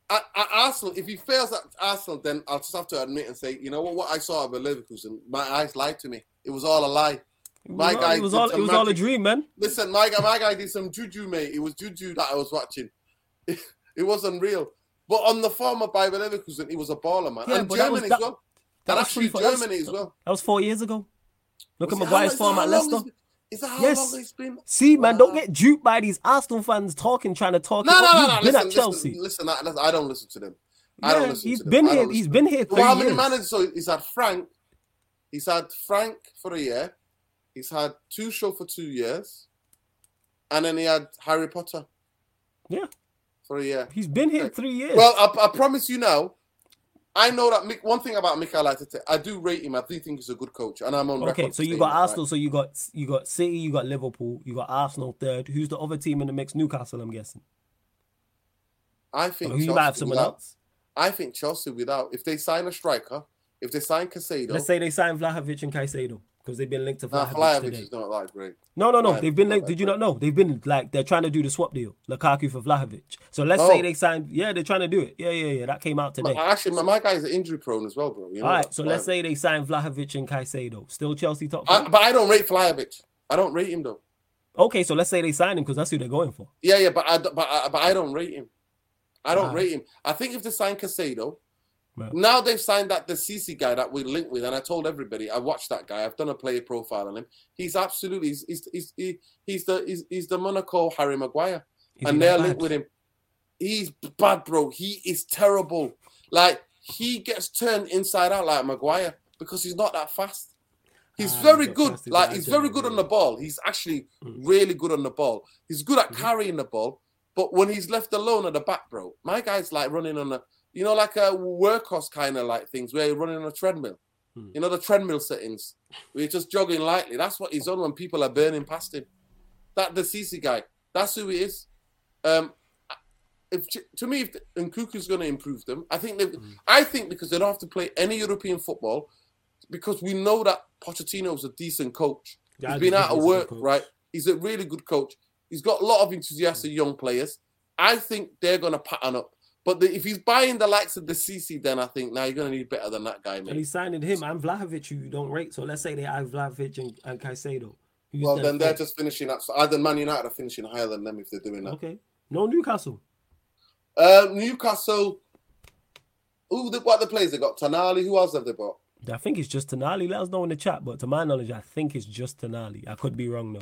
At, at Arsenal, if he fails at Arsenal, then I'll just have to admit and say, you know what? What I saw of Leverkusen, my eyes lied to me. It was all a lie. It was my all- guy it was all it was all a dream, man. Listen, my guy, my guy did some juju, mate. It was juju that I was watching. It, wasn't real. But on the form of Bayer Leverkusen, he was a baller, man. Yeah, and that was- Germany that- as well. that was actually three- that was- Germany as well. That was four years ago. Look Is at that Maguire's form at Leicester. Is that how Yes. long it's been? See, man, don't get duped by these Arsenal fans talking, trying to talk. No, no, no, no. been Listen, at Chelsea. listen, listen. I, I don't listen to them. I don't listen he's to them. He's been here. He's been here. Well, how many managers? So he's had Frank. He's had Frank for a year. He's had Tuchel for two years, and then he had Harry Potter. Yeah. For a year. He's been here Okay. three years. Well, I, I promise you now. I know that Mick, one thing about Mikel Arteta, I do rate him. I do think he's a good coach, and I'm on record. okay, so you got that, right? Arsenal, so you got you got City, you got Liverpool, you got Arsenal third. Who's the other team in the mix? Newcastle, I'm guessing. I think Or you might have someone without- else. I think Chelsea without if they sign a striker, if they sign Caicedo, Let's say they sign Vlahovic and Caicedo because they've been linked to nah, Vlahovic Vlahovic today. is not that great. No, no, no. Vlahovic They've been linked. Did you not know? They've been like they're trying to do the swap deal, Lukaku for Vlahovic. So let's Oh. say they signed. Yeah, they're trying to do it. Yeah, yeah, yeah. That came out today. My- actually, my, my guy is injury prone as well, bro. You know All right, so let's say they sign Vlahovic and Caicedo. Still Chelsea top. I, but I don't rate Vlahovic. I don't rate him though. okay, so let's say they sign him because that's who they're going for. Yeah, yeah, but I but I, but I don't rate him. I don't Ah. rate him. I think if they sign Caicedo, Right. now they've signed that the CC guy that we linked with, and I told everybody I watched that guy. I've done a player profile on him. He's absolutely he's he's he's, he- he's the he's, he's the Monaco Harry Maguire, Is and they're linked with him. He's bad, bro. He is terrible. Like he gets turned inside out like Maguire because he's not that fast. He's Ah, very good. Like he's very good on the ball. He's actually Mm. really good on the ball. He's good at Mhm. carrying the ball, but when he's left alone at the back, bro, my guy's like running on a, you know, like a workhorse kind of like things where you're running on a treadmill. Mm. You know the treadmill settings. Where you're just jogging lightly. That's what he's on when people are burning past him. That the CC guy. That's who he is. Um, if to me, if Nkunku's going to improve them, I think they. Mm. I think because they don't have to play any European football, because we know that Pochettino's a decent coach. Yeah, He's been out of he's a good work, right? He's a really good coach. He's got a lot of enthusiastic young players. I think they're going to pattern up. But the, if he's buying the likes of the CC, then I think now you're going to need better than that guy, And man. he's signing him and Vlahovic, who you don't rate. So let's say they have Vlahovic and, and Caicedo. Who's Well, then they're just finishing up. So either Man United are finishing higher than them if they're doing that. okay. No Newcastle. Uh, Newcastle. Who the, what the players they got? Tonali. Who else have they got? I think it's just Tonali. Let us know in the chat. But to my knowledge, I think it's just Tonali. I could be wrong though.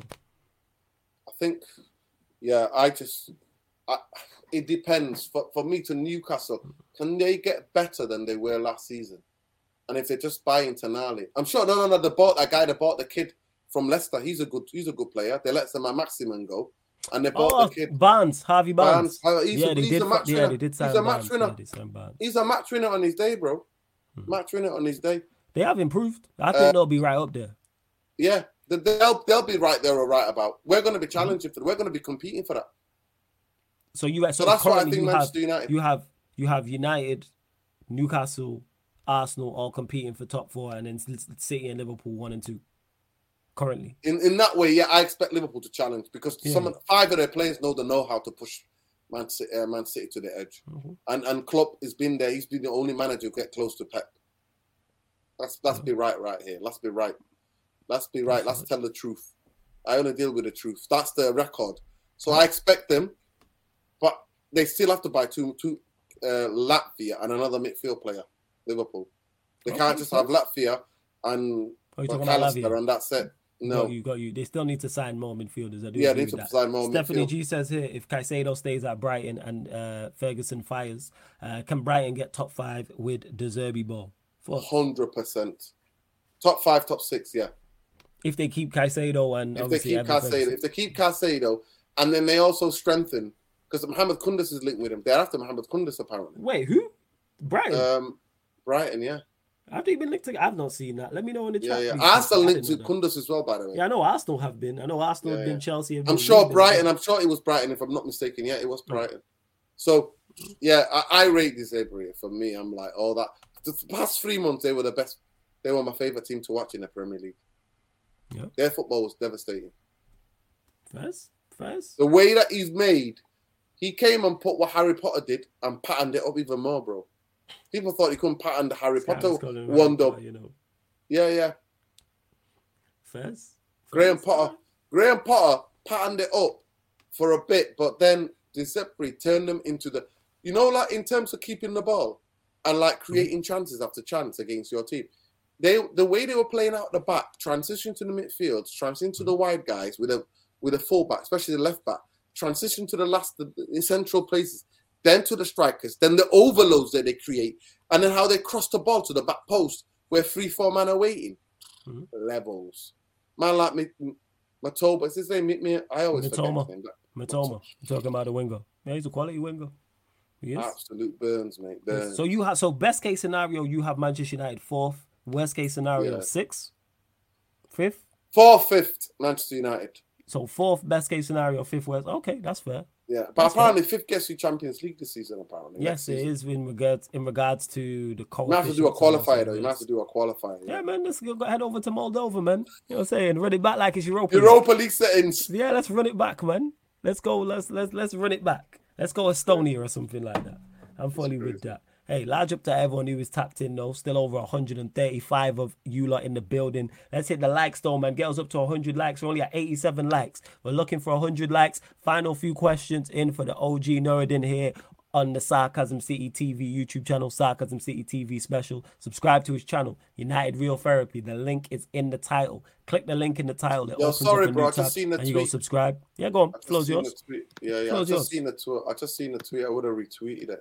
I think, yeah, I just, I, it depends. For, for me to Newcastle, can they get better than they were last season? And if they're just buying Tonali, I'm sure. No, no, no. They bought that guy. They bought the kid from Leicester. He's a good. He's a good player. They let Sam Maximin go, and they bought Oh, the kid. Barnes, Harvey Barnes. Barnes. Uh, He's, yeah, a, they he's did. a match yeah, winner. they did sign He's a Barnes. match winner. Yeah, they signed Barnes. He's a match winner on his day, bro. Hmm. Match winner on his day. They have improved. I think Uh, they'll be right up there. Yeah, they- they'll they'll be right there or right about. We're going to Hmm. be challenging for. We're going to be competing for that. So you so, So that's why I think you have United. you have you have United, Newcastle, Arsenal all competing for top four, and then City and Liverpool one and two. Currently, in in that way, yeah, I expect Liverpool to challenge because Yeah. some of- five of their players know the know how to push Man City, uh, Man City to the edge, Mhm. and and Klopp has been there. He's been the only manager to get close to Pep. Let's let's be right, right here. Let's be right. Let's be right. Let's tell the truth. I only deal with the truth. That's the record. So I expect them, they still have to buy two two uh, Lavia and another midfield player. Liverpool. They Okay, can't just have Lavia and are you talking about McAllister and that's it. No. Got you, got you. They still need to sign more midfielders. I do Yeah, they need to that. sign more Stephanie midfield. G says here, if Caicedo stays at Brighton and uh, Ferguson fires, uh, can Brighton get top five with De Zerbi ball? For, Hundred percent. Top five, top six, yeah. if they keep Caicedo and If they keep Ferguson. if they keep Caicedo, and then they also strengthen because Mohamed Kudus is linked with him. They're after Mohamed Kudus apparently. Wait, who? Brighton? Um, Brighton, yeah, Have they been linked together? I've not seen that. Let me know in the yeah, chat. yeah. please. Arsenal linked that. Kudus as well, by the way. Yeah, I know Arsenal have been. I know Arsenal Yeah, have been. yeah. Chelsea have I'm sure Brighton. been. I'm sure it was Brighton, if I'm not mistaken. Yeah, it was Brighton. So, yeah, I, I rate this every for me. I'm like, all that. The past three months, they were the best. They were my favorite team to watch in the Premier League. Yeah. Their football was devastating. First, first. The way that he's made, he came and put what Harry Potter did and patterned it up even more, bro. People thought he couldn't pattern the Harry Potter one up. You know, Yeah, yeah. first. Graham Potter. Graham Potter patterned it up for a bit, but then Giuseppe turned them into the, you know, like in terms of keeping the ball and like creating chances after chance against your team. They the way they were playing out the back, transition to the midfield, transition to the wide guys with a with a fullback, especially the left back, transition to the last the, the central places, then to the strikers, then the overloads that they create, and then how they cross the ball to the back post where three four men are waiting. Mhm. Levels, man like me, Matoba. Is his name? Me, I always forget Mitoma. his name. Matoma. Talking about the winger. Yeah, he's a quality winger. He is. Absolute burns, mate. Burns. So you have so best case scenario, you have Manchester United fourth. Worst case scenario, Yeah. sixth, fifth. Fourth, fifth, Manchester United. So fourth best case scenario, fifth worst. Okay, that's fair. Yeah, but That's apparently fifth gets you Champions League this season. Apparently, Yes, it season. is in regards in regards to the You might have to do a coefficients and also qualifier though. You might have to do a qualifier. Yeah, Yeah. man, let's go head over to Moldova, man. You know what I'm saying? Run it back like it's Europa. League. Europa League settings. Yeah, let's run it back, man. Let's go. Let's let's let's run it back. Let's go Estonia or something like that. I'm fully with that. Hey, large up to everyone who is tapped in though. Still over 135 of you lot in the building. Let's hit the likes though, man. Get us up to 100 likes. We're only at 87 likes. We're looking for 100 likes. Final few questions in for the OG Nuradin here on the Sarcasm City TV YouTube channel, Sarcasm City TV special. Subscribe to his channel, United Real Therapy. The link is in the title. Click the link in the title. It Yo, opens sorry, bro, I just seen the and you go subscribe. Yeah, go on. I seen yours. tweet. Yeah, yeah. I Floor's just yours. seen the tweet. I just seen the tweet. I would have retweeted it.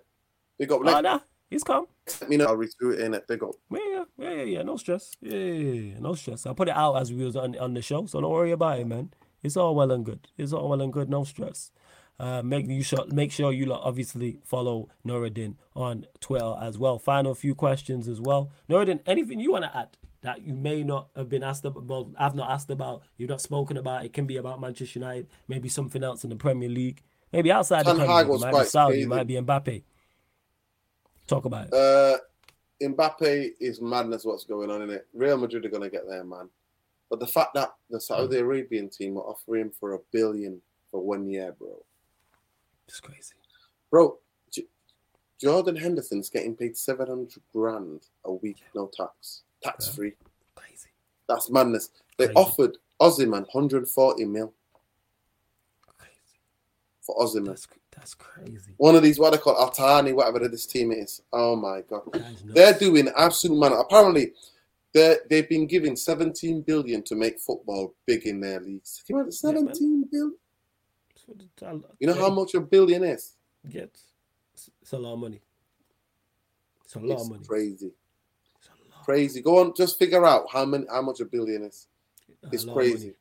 Big up. Oh, nah, he's calm. me know. I'll retweet it in it. Big up. Yeah, yeah, yeah, yeah. No stress. Yeah, yeah, yeah, no stress. I put it out as we was on, on the show, so don't worry about it, man. It's all well and good. It's all well and good. No stress. Uh, make you sure make sure you obviously follow Nuradin on Twitter as well. Final few questions as well. Nuradin, anything you want to add that you may not have been asked about? Well, I've not asked about. You've not spoken about. It can be about Manchester United. Maybe something else in the Premier League. Maybe outside Ten the was it might be Saudi, it might be Mbappe. Talk about it. Uh, Mbappe is madness. What's going on in it? Real Madrid are going to get there, man. But the fact that the Saudi Arabian team are offering him for a billion for one year, bro, It's crazy. bro. J- Jordan Henderson's getting paid seven hundred grand a week, no tax, tax free. Crazy. That's madness. They Crazy. offered Osimhen 140 mil Crazy. for Osimhen. That's that's crazy. One of these, what they call Altani, whatever this team is. Oh my god. That is nuts. They're doing absolute man. Apparently, they they've been given 17 billion to make football big in their leagues. Can you imagine Yeah, man. 17 billion? That's what the tal- You know how much a billion is? Gets. It's, a lot of money. It's a lot It's of money. crazy, It's a lot. crazy. Go on, just figure out how many, how much a billion is. It's crazy.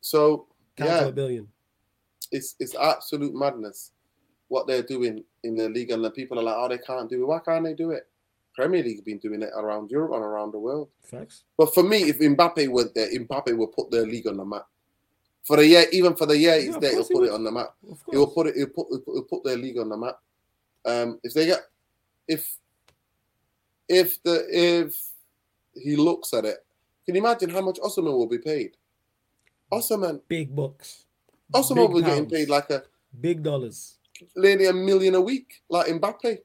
So Count yeah, a billion. it's it's absolute madness what they're doing in the league, and the people are like, oh, they can't do it. Why can't they do it? Premier League have been doing it around Europe and around the world. Facts. But for me, if Mbappe were there, Mbappe will put their league on the map. For the year, even for the year he's Yeah, there, he'll he put it on the map. He will put it. He'll put. He'll put, he'll put their league on the map. Um, if they get, if, if the if he looks at it, can you imagine how much Osimhen will be paid? Osimhen, Big bucks. Osimhen will be getting paid like a Big dollars. Nearly a million a week, like Mbappe.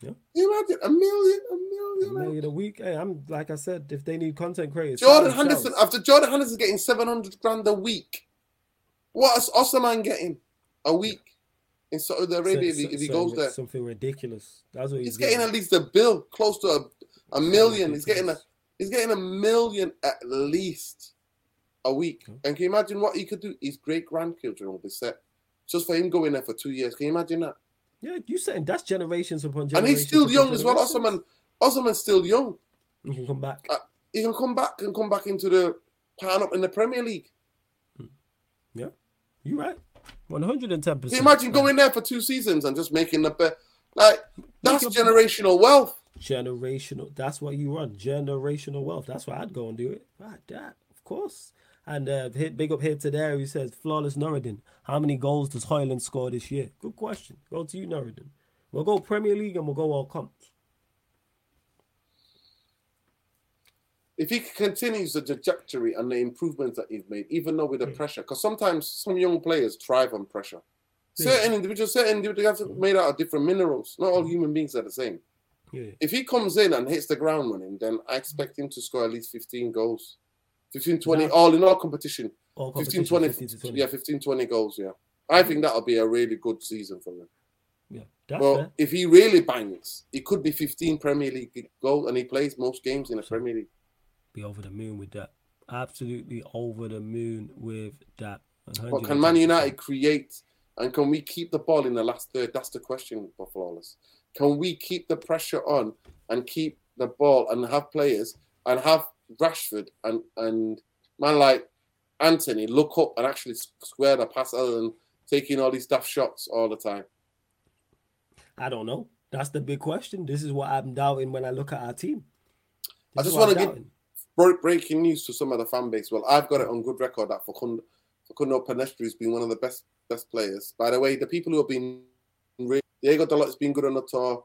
Yeah. You imagine a million, a million? a- million a week. Hey, I'm like I said, if they need content creators, Jordan Henderson, after Jordan Henderson getting 700 grand a week, what is Osimhen getting a week in Saudi Arabia if he, So- if he so- goes there? something ridiculous. That's what he's, He's getting at least a bill close to a, a million. He's getting a he's getting a million at least a week. Okay. And can you imagine what he could do? His great grandchildren will be set just for him going there for two years. Can you imagine that? Yeah, you saying that's generations upon generations. And he's still young as well. Osimhen, Osimhen's still young. You can come back. Uh, He can come back and come back into the pan up in the Premier League. Yeah, You're right. One hundred and ten percent. imagine going there for two seasons and just making the best? Like that's generational wealth. generational. That's what you run. Generational wealth. That's why I'd go and do it. Right, that of course. And uh, hit big up here to there. He says flawless Nuradin. How many goals does Højlund score this year? Good question. Go to you, Nuradin. We'll go Premier League and we'll go all comps. If he continues the trajectory and the improvements that he's made, even though with the Mm. pressure, because sometimes some young players thrive on pressure. Yeah. Certain individuals, certain individuals are made out of different minerals. Not all human beings are the same. Yeah. If he comes in and hits the ground running, then I expect him to score at least 15 goals. 15, 20, That- all in all competition. All 15, 20, 15 to 20. yeah, 15, 20 goals, yeah. I think that'll be a really good season for him. Yeah. That's Well, fair. if he really bangs, it could be 15 Premier League goals, and he plays most games in the Premier League. Be over the moon with that. Absolutely over the moon with that. But can Man United create, and can we keep the ball in the last third? That's the question for Flawless. Can we keep the pressure on and keep the ball and have players and have Rashford and and man like Antony look up and actually square the pass other than taking all these daft shots all the time? I don't know. That's the big question. This is what I'm doubting when I look at our team. I This is just wanna I'm give- doubting. Breaking news to some of the fan base. Well, I've got it on good record that Facundo, Facundo Pellistri has been one of the best best players. By the way, the people who have been Diego Dalot has been good on the tour.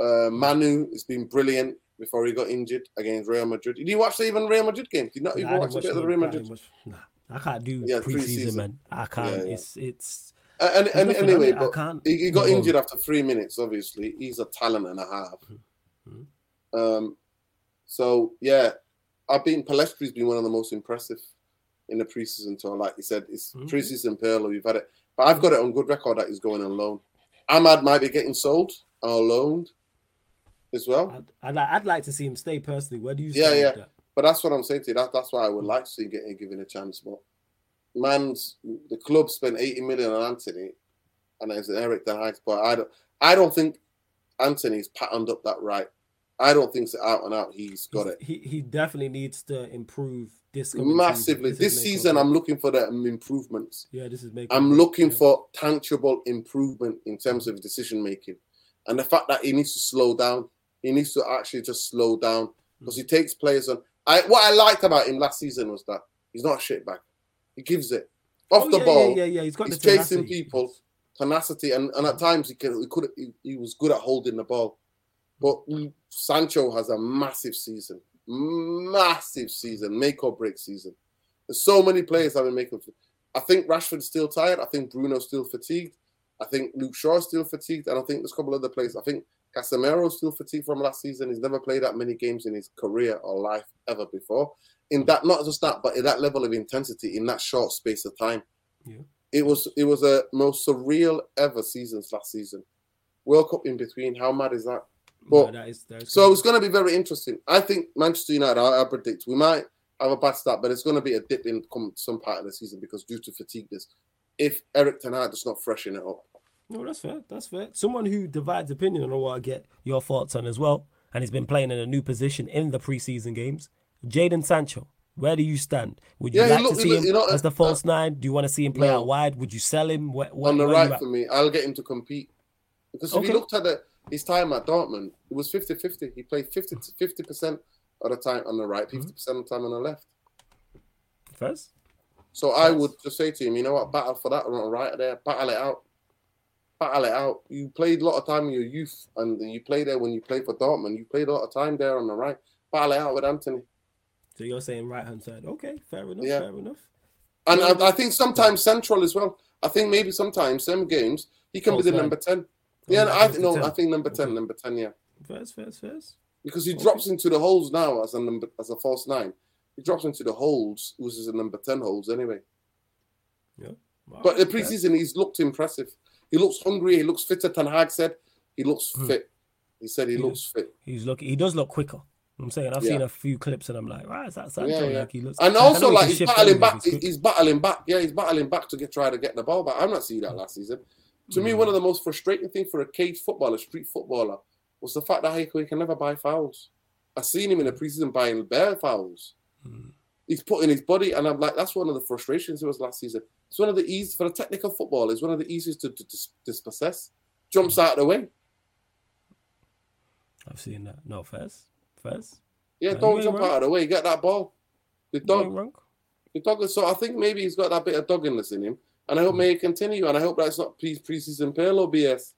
Uh, Mainoo has been brilliant before he got injured against Real Madrid. Did you watch the even Real Madrid game? Did you not Nah, even I watch a bit of the Real Madrid? watch- Nah, I can't do Yeah, preseason, man. I can't. Yeah, yeah. It's it's. Uh, And, and, anyway. I but he, he got injured after three minutes. Obviously, he's a talent and a half. Mhm. Um, so yeah, I've been Pellistri's been one of the most impressive in the preseason tour. Like you said, it's Mhm. preseason Perlo. We've had it, but I've got it on good record that he's going on loan. Amad might be getting sold or loaned as well. I'd, I'd, I'd like to see him stay personally. Where do you Yeah, yeah. that? But that's what I'm saying to you. That, that's why I would like to see him getting given a chance. But man's the club spent 80 million on Antony, and it's Eric Ten Hag's but I don't. I don't think Antony's patterned up that right. I don't think so out and out he's got it. He he definitely needs to improve this season. massively. is This season. I'm looking for the improvements. yeah, this is making. I'm looking yeah. for tangible improvement in terms of decision making, and the fact that he needs to slow down. He needs to actually just slow down because he mm. takes players on. I what I liked about him last season was that he's not a shit back. He gives it. off Oh, the yeah, ball. Yeah, yeah, yeah. He's got He's the chasing people, tenacity, and, and at mm. times he could he could he, he was good at holding the ball. But Sancho has a massive season, massive season, make or break season. There's so many players that will make up. I think Rashford's still tired. I think Bruno's still fatigued. I think Luke Shaw's still fatigued, and I think there's a couple other players. I think Casemiro's still fatigued from last season. He's never played that many games in his career or life ever before. In that, not just that, but in that level of intensity in that short space of time. Yeah. It was it was a most surreal ever seasons last season. World Cup in between. How mad is that? No, But- that is, that is So it's going to be very interesting. I think Manchester United. I, I predict we might have a bad start, but it's going to be a dip in come some part of the season because due to fatigue, this If Eric Ten Hag does not freshen it up, No, that's fair. That's fair. Someone who divides opinion on what I get your thoughts on as well, and he's been playing in a new position in the preseason games. Jadon Sancho, where do you stand? Would you Yeah, like look- to see look- him know, as the uh, false nine? Do you want to see him play no. out wide? Would you sell him? Where, where, on the right for me, I'll get him to compete. Because if Okay. you looked at the, his time at Dortmund, it was 50-50. He played 50 percent of the time on the right, Mm-hmm. 50 percent of the time on the left. First, So I would just say to him, you know what, battle for that on the right there, battle it out. Battle it out. You played a lot of time in your youth, and you played there when you played for Dortmund. You played a lot of time there on the right. Battle it out with Antony. so you're saying right hand side. Okay, fair enough. Yeah. Fair enough. And Yeah. I, I think sometimes central as well. I think maybe sometimes some games he can False be the number ten. Oh, Yeah, like I no, 10. I think number ten, Okay. number ten, yeah, First, first, first. because he Okay. drops into the holes now as a number as a false nine. He drops into the holes, which is a number ten holes anyway. Yeah. But the preseason, he's looked impressive. He looks hungry. He looks fitter. Ten Hag said he looks Hmm. fit. He said he Yeah. looks fit. he's look. He does look quicker. I'm saying I've Yeah. seen a few clips and I'm like, right, is that Sancho? Yeah, yeah. Like he looks. And also, like he's battling back. he's He's, battling back. Yeah, he's battling back to get try to get the ball back. I'm not seeing that last season. To me, Mm. one of the most frustrating things for a cage footballer, a street footballer, was the fact that he he can never buy fouls. I seen him in the preseason buying bare fouls. Mm. He's putting his body, and I'm like, that's one of the frustrations it was last season. It's one of the easy for a technical footballer. It's one of the easiest to, to, dis- dispossess. Jumps out of the way. I've seen that. No, first, first. Yeah, No, don't jump wrong. out of the way. Get that ball. The dog. The dog. So I think maybe he's got that bit of dogginess in him, and I hope may it continue. And I hope that's not pre preseason Pirlo BS.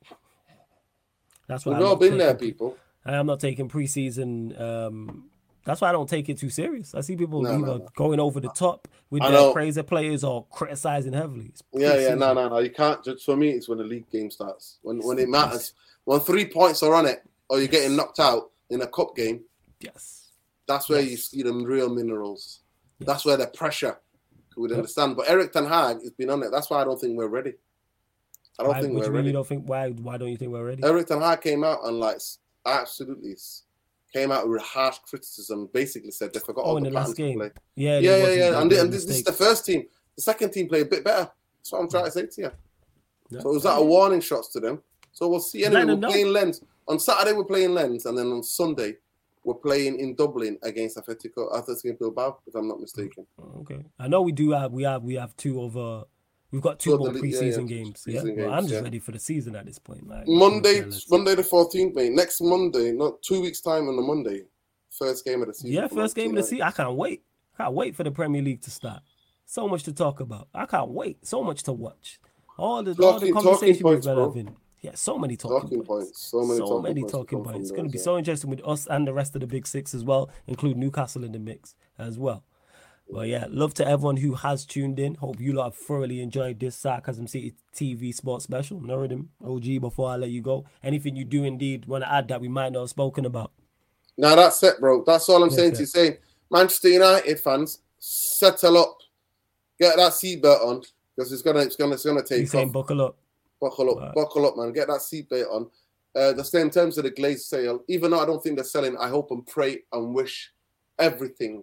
That's what We've all been there, people. I'm not taking preseason. Um, that's why I don't take it too serious. I see people No, either no, no. going over the top with I their know. crazy players or criticizing heavily. Yeah, yeah, no, no, no. You can't judge. For me, it's when the league game starts. When when it matters. When three points are on it, or you're getting knocked out in a cup game. Yes. That's where you see them real minerals. Yes. That's where the pressure would Yep. understand. But Erik Ten Hag has been on it. That's why I don't think we're ready. I don't why, think we're you ready. don't think why? Why don't you think we're ready? Erik Ten Hag came out and like absolutely came out with harsh criticism. Basically said they forgot Oh, all in the the last game. play. Yeah, Yeah, yeah, yeah. And, and this, this is the first team. The second team played a bit better. That's what I'm trying to say to you. Yeah. So it was that a warning shots to them. So we'll see. Anyway, we're know. playing Lens on Saturday. We're playing Lens, and then on Sunday we're playing in Dublin against Atletico Atletico Bilbao, if I'm not mistaken. Okay. I know we do have we have we have two over. We've got two of more the league- yeah, preseason yeah, games. preseason yeah, Well, I'm just yeah. ready for the season at this point. Like Monday, Monday the 14th, mate. Next Monday, not two weeks time on the Monday. First game of the season. Yeah, first game of the season. I can't wait. I can't wait for the Premier League to start. So much to talk about. I can't wait. So much to watch. All the, all the Talking- talking conversation we've been having. Yeah, so many talking, Talking points. points. So many talking many points. talking points. It's going to be those, so interesting with us and the rest of the big six as well, include Newcastle in the mix as well. But yeah, love to everyone who has tuned in. Hope you lot have thoroughly enjoyed this Sarcasm City TV sports special. Nuradin, OG, before I let you go. Anything you do indeed want to add that we might not have spoken about? Now that's it, bro. That's all I'm saying to you. Saying Manchester United fans, settle up, get that seatbelt on because it's gonna, it's gonna, it's gonna You take saying off. buckle up? Buckle up, Right. buckle up, man. Get that seatbelt on. Uh, the same terms of the Glazer sale. Even though I don't think they're selling, I hope and pray and wish everything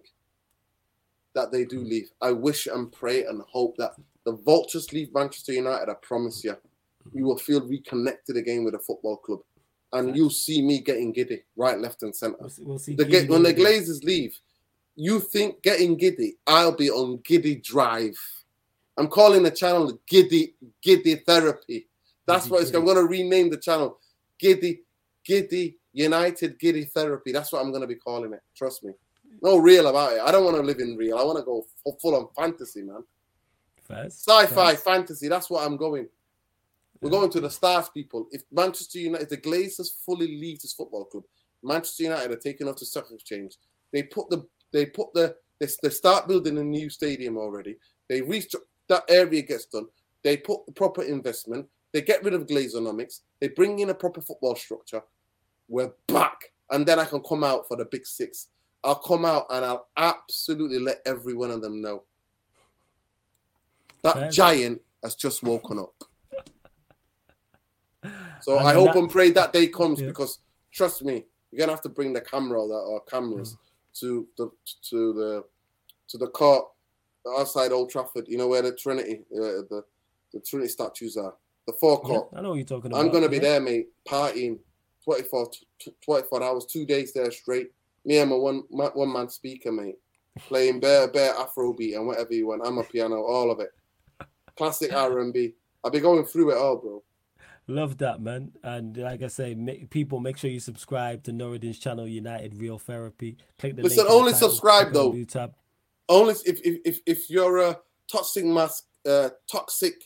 that they do hmm. leave. I wish and pray and hope that the vultures leave Manchester United. I promise you, hmm. you will feel reconnected again with a football club, and you'll see me getting giddy, right, left, and centre. We'll see. We'll see The Giddy when the. Glazers leave, you think getting giddy? I'll be on giddy drive. I'm calling the channel Giddy Giddy Therapy. That's Giddy what it's. I'm going to rename the channel Giddy Giddy United Giddy Therapy. That's what I'm going to be calling it. Trust me. No real about it. I don't want to live in real. I want to go full, full on fantasy, man. First, Sci-fi, first. fantasy. That's what I'm going. We're going to the stars, people. If Manchester United, the Glazers fully leave this football club, Manchester United are taking off the stock exchange. They put the they put the they, they start building a new stadium already. They reach that area gets done. They put the proper investment. They get rid of Glazonomics. They bring in a proper football structure. We're back, and then I can come out for the big six. I'll come out and I'll absolutely let every one of them know that Fair. giant has just woken up. So And I hope that- and pray that day comes Yeah. because trust me, you're gonna have to bring the camera or, cameras Mm. to the to the to the court outside Old Trafford. You know where the Trinity uh, the the Trinity statues are. The Yeah, forecourt. I know what you're talking about. I'm gonna be yeah. there, mate, partying 24, t- 24 hours, two days there straight. Me and my one my, one man speaker, mate, playing bare bare Afrobeat and whatever you want. I'm a piano, all of it, classic R&B. I'll be going through it all, bro. Love that, man. And like I say, make, people, make sure you subscribe to Nuradin's channel, United Real Therapy. Click the Listen, link in the only subscribe, on though. tab. Only if if if, if you're a toxic mask, uh, toxic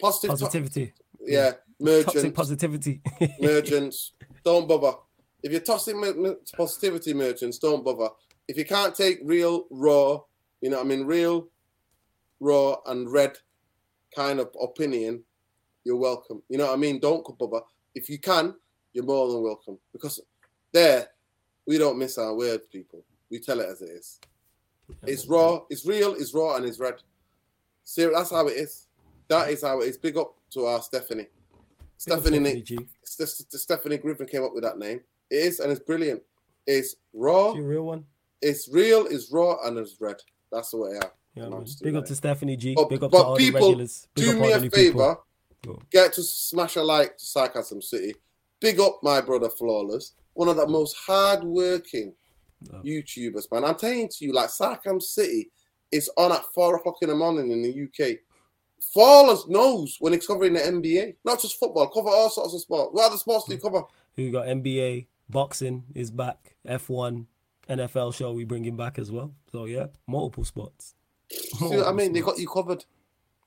positive, to- Positivity. yeah, Toxic merchant, positivity. merchants, don't bother. If you're tossing positivity merchants, don't bother. If you can't take real raw, you know, what I mean, real raw and red kind of opinion, you're welcome. You know what I mean? Don't bother. If you can, you're more than welcome because there we don't miss our words, people. We tell it as it is. It's raw, it's real, it's raw, and it's red. See, that's how it is. That is how it is. Big up to our Stephanie. Stephanie, Stephanie G. St- St- Stephanie Griffin came up with that name. It is, and it's brilliant. It's raw, a real one. it's real, it's raw, and it's red. That's the way I am. Yeah, man. Big up to Stephanie G. But- Big up but to all people, the regulars. Big Do me a new people. favor. Get to smash a like to Sarcasm City. Big up my brother Flawless, one of the most hard-working Love. YouTubers, man. I'm telling to you, like Sarcasm City is on at four o'clock in the morning in the UK. Flawless knows when he's covering the NBA, not just football, cover all sorts of sports. What other sports do you hmm. cover? We got NBA, boxing is back, F1, NFL show we bring him back as well. So yeah, multiple spots. See what I mean? They got you covered.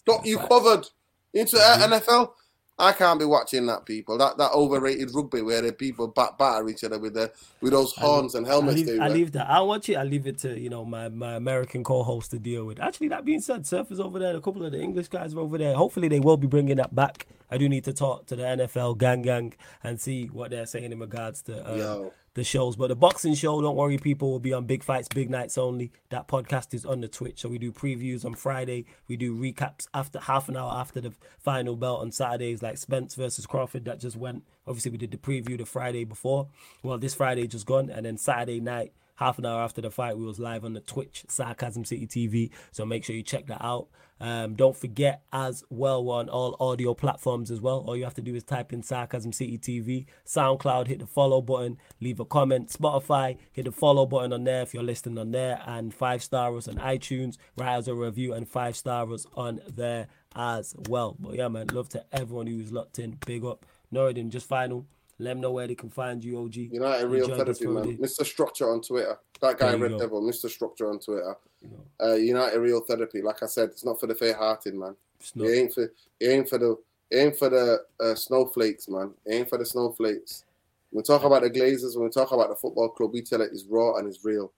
Got you covered. Into. NFL, I can't be watching that. People, that that overrated rugby where the people bat batter each other with the with those I horns and I helmets. leave, I leave that. I watch it. I leave it to you know my, my American co-host to deal with. Actually, that being said, Surfers over there. A couple of the English guys are over there. Hopefully, they will be bringing that back. I do need to talk to the NFL gang gang and see what they're saying in regards to uh, Yo, the shows. But the boxing show, don't worry, people will be on Big Fights, Big Nights only. That podcast is on the Twitch, so we do previews on Friday. We do recaps after half an hour after the final belt on Saturdays, like Spence versus Crawford that just went. Obviously, we did the preview the Friday before. Well, this Friday just gone, and then Saturday night. Half an hour after the fight, we was live on the Twitch, Sarcasm City TV. So make sure you check that out. Um, don't forget, as well, we're on all audio platforms as well. All you have to do is type in Sarcasm City TV, SoundCloud, hit the follow button, leave a comment. Spotify, hit the follow button on there if you're listening on there, and five stars on iTunes. Write us a review and five stars on there as well. But yeah, man, love to everyone who's locked in. Big up. Nuradin, just final. Let them know where they can find you, OG. United Real Therapy, man. Mr. Structure on Twitter. That guy, Red go. Devil, Mr. Structure on Twitter. You know, Uh, United Real Therapy. Like I said, it's not for the fair-hearted, man. it's It ain't for it ain't for the it ain't for the uh, snowflakes, man. It ain't for the snowflakes. When we talk about the Glazers, when we talk about the football club, we tell it is raw and it's real.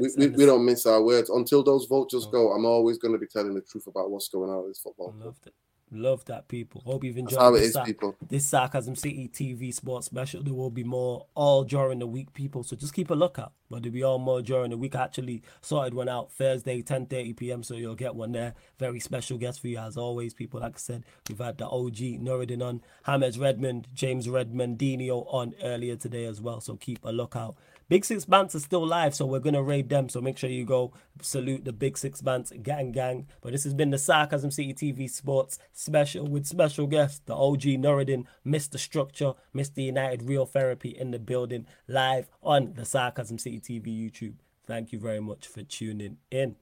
We, we, we don't miss our words. Until those vultures Oh. go, I'm always going to be telling the truth about what's going on with this football I club. love that. Love that, people. Hope you've enjoyed this, is, this Sarcasm City TV sports special. There will be more all during the week, people. So just keep a lookout. But there'll be all more during the week. I actually sorted one out Thursday, 10:30 p.m. So you'll get one there. Very special guest for you as always, people. Like I said, we've had the OG Nuradin on, James Redmond, James Redmond, Dino on earlier today as well. So keep a lookout. Big Six Bands are still live, so we're gonna raid them. So make sure you go salute the Big Six Bands gang gang. But this has been the Sarcasm City TV Sports special with special guests, the OG Nuradin, Mr. Structure, Mr. United Real Therapy in the building, live on the Sarcasm City TV YouTube. Thank you very much for tuning in.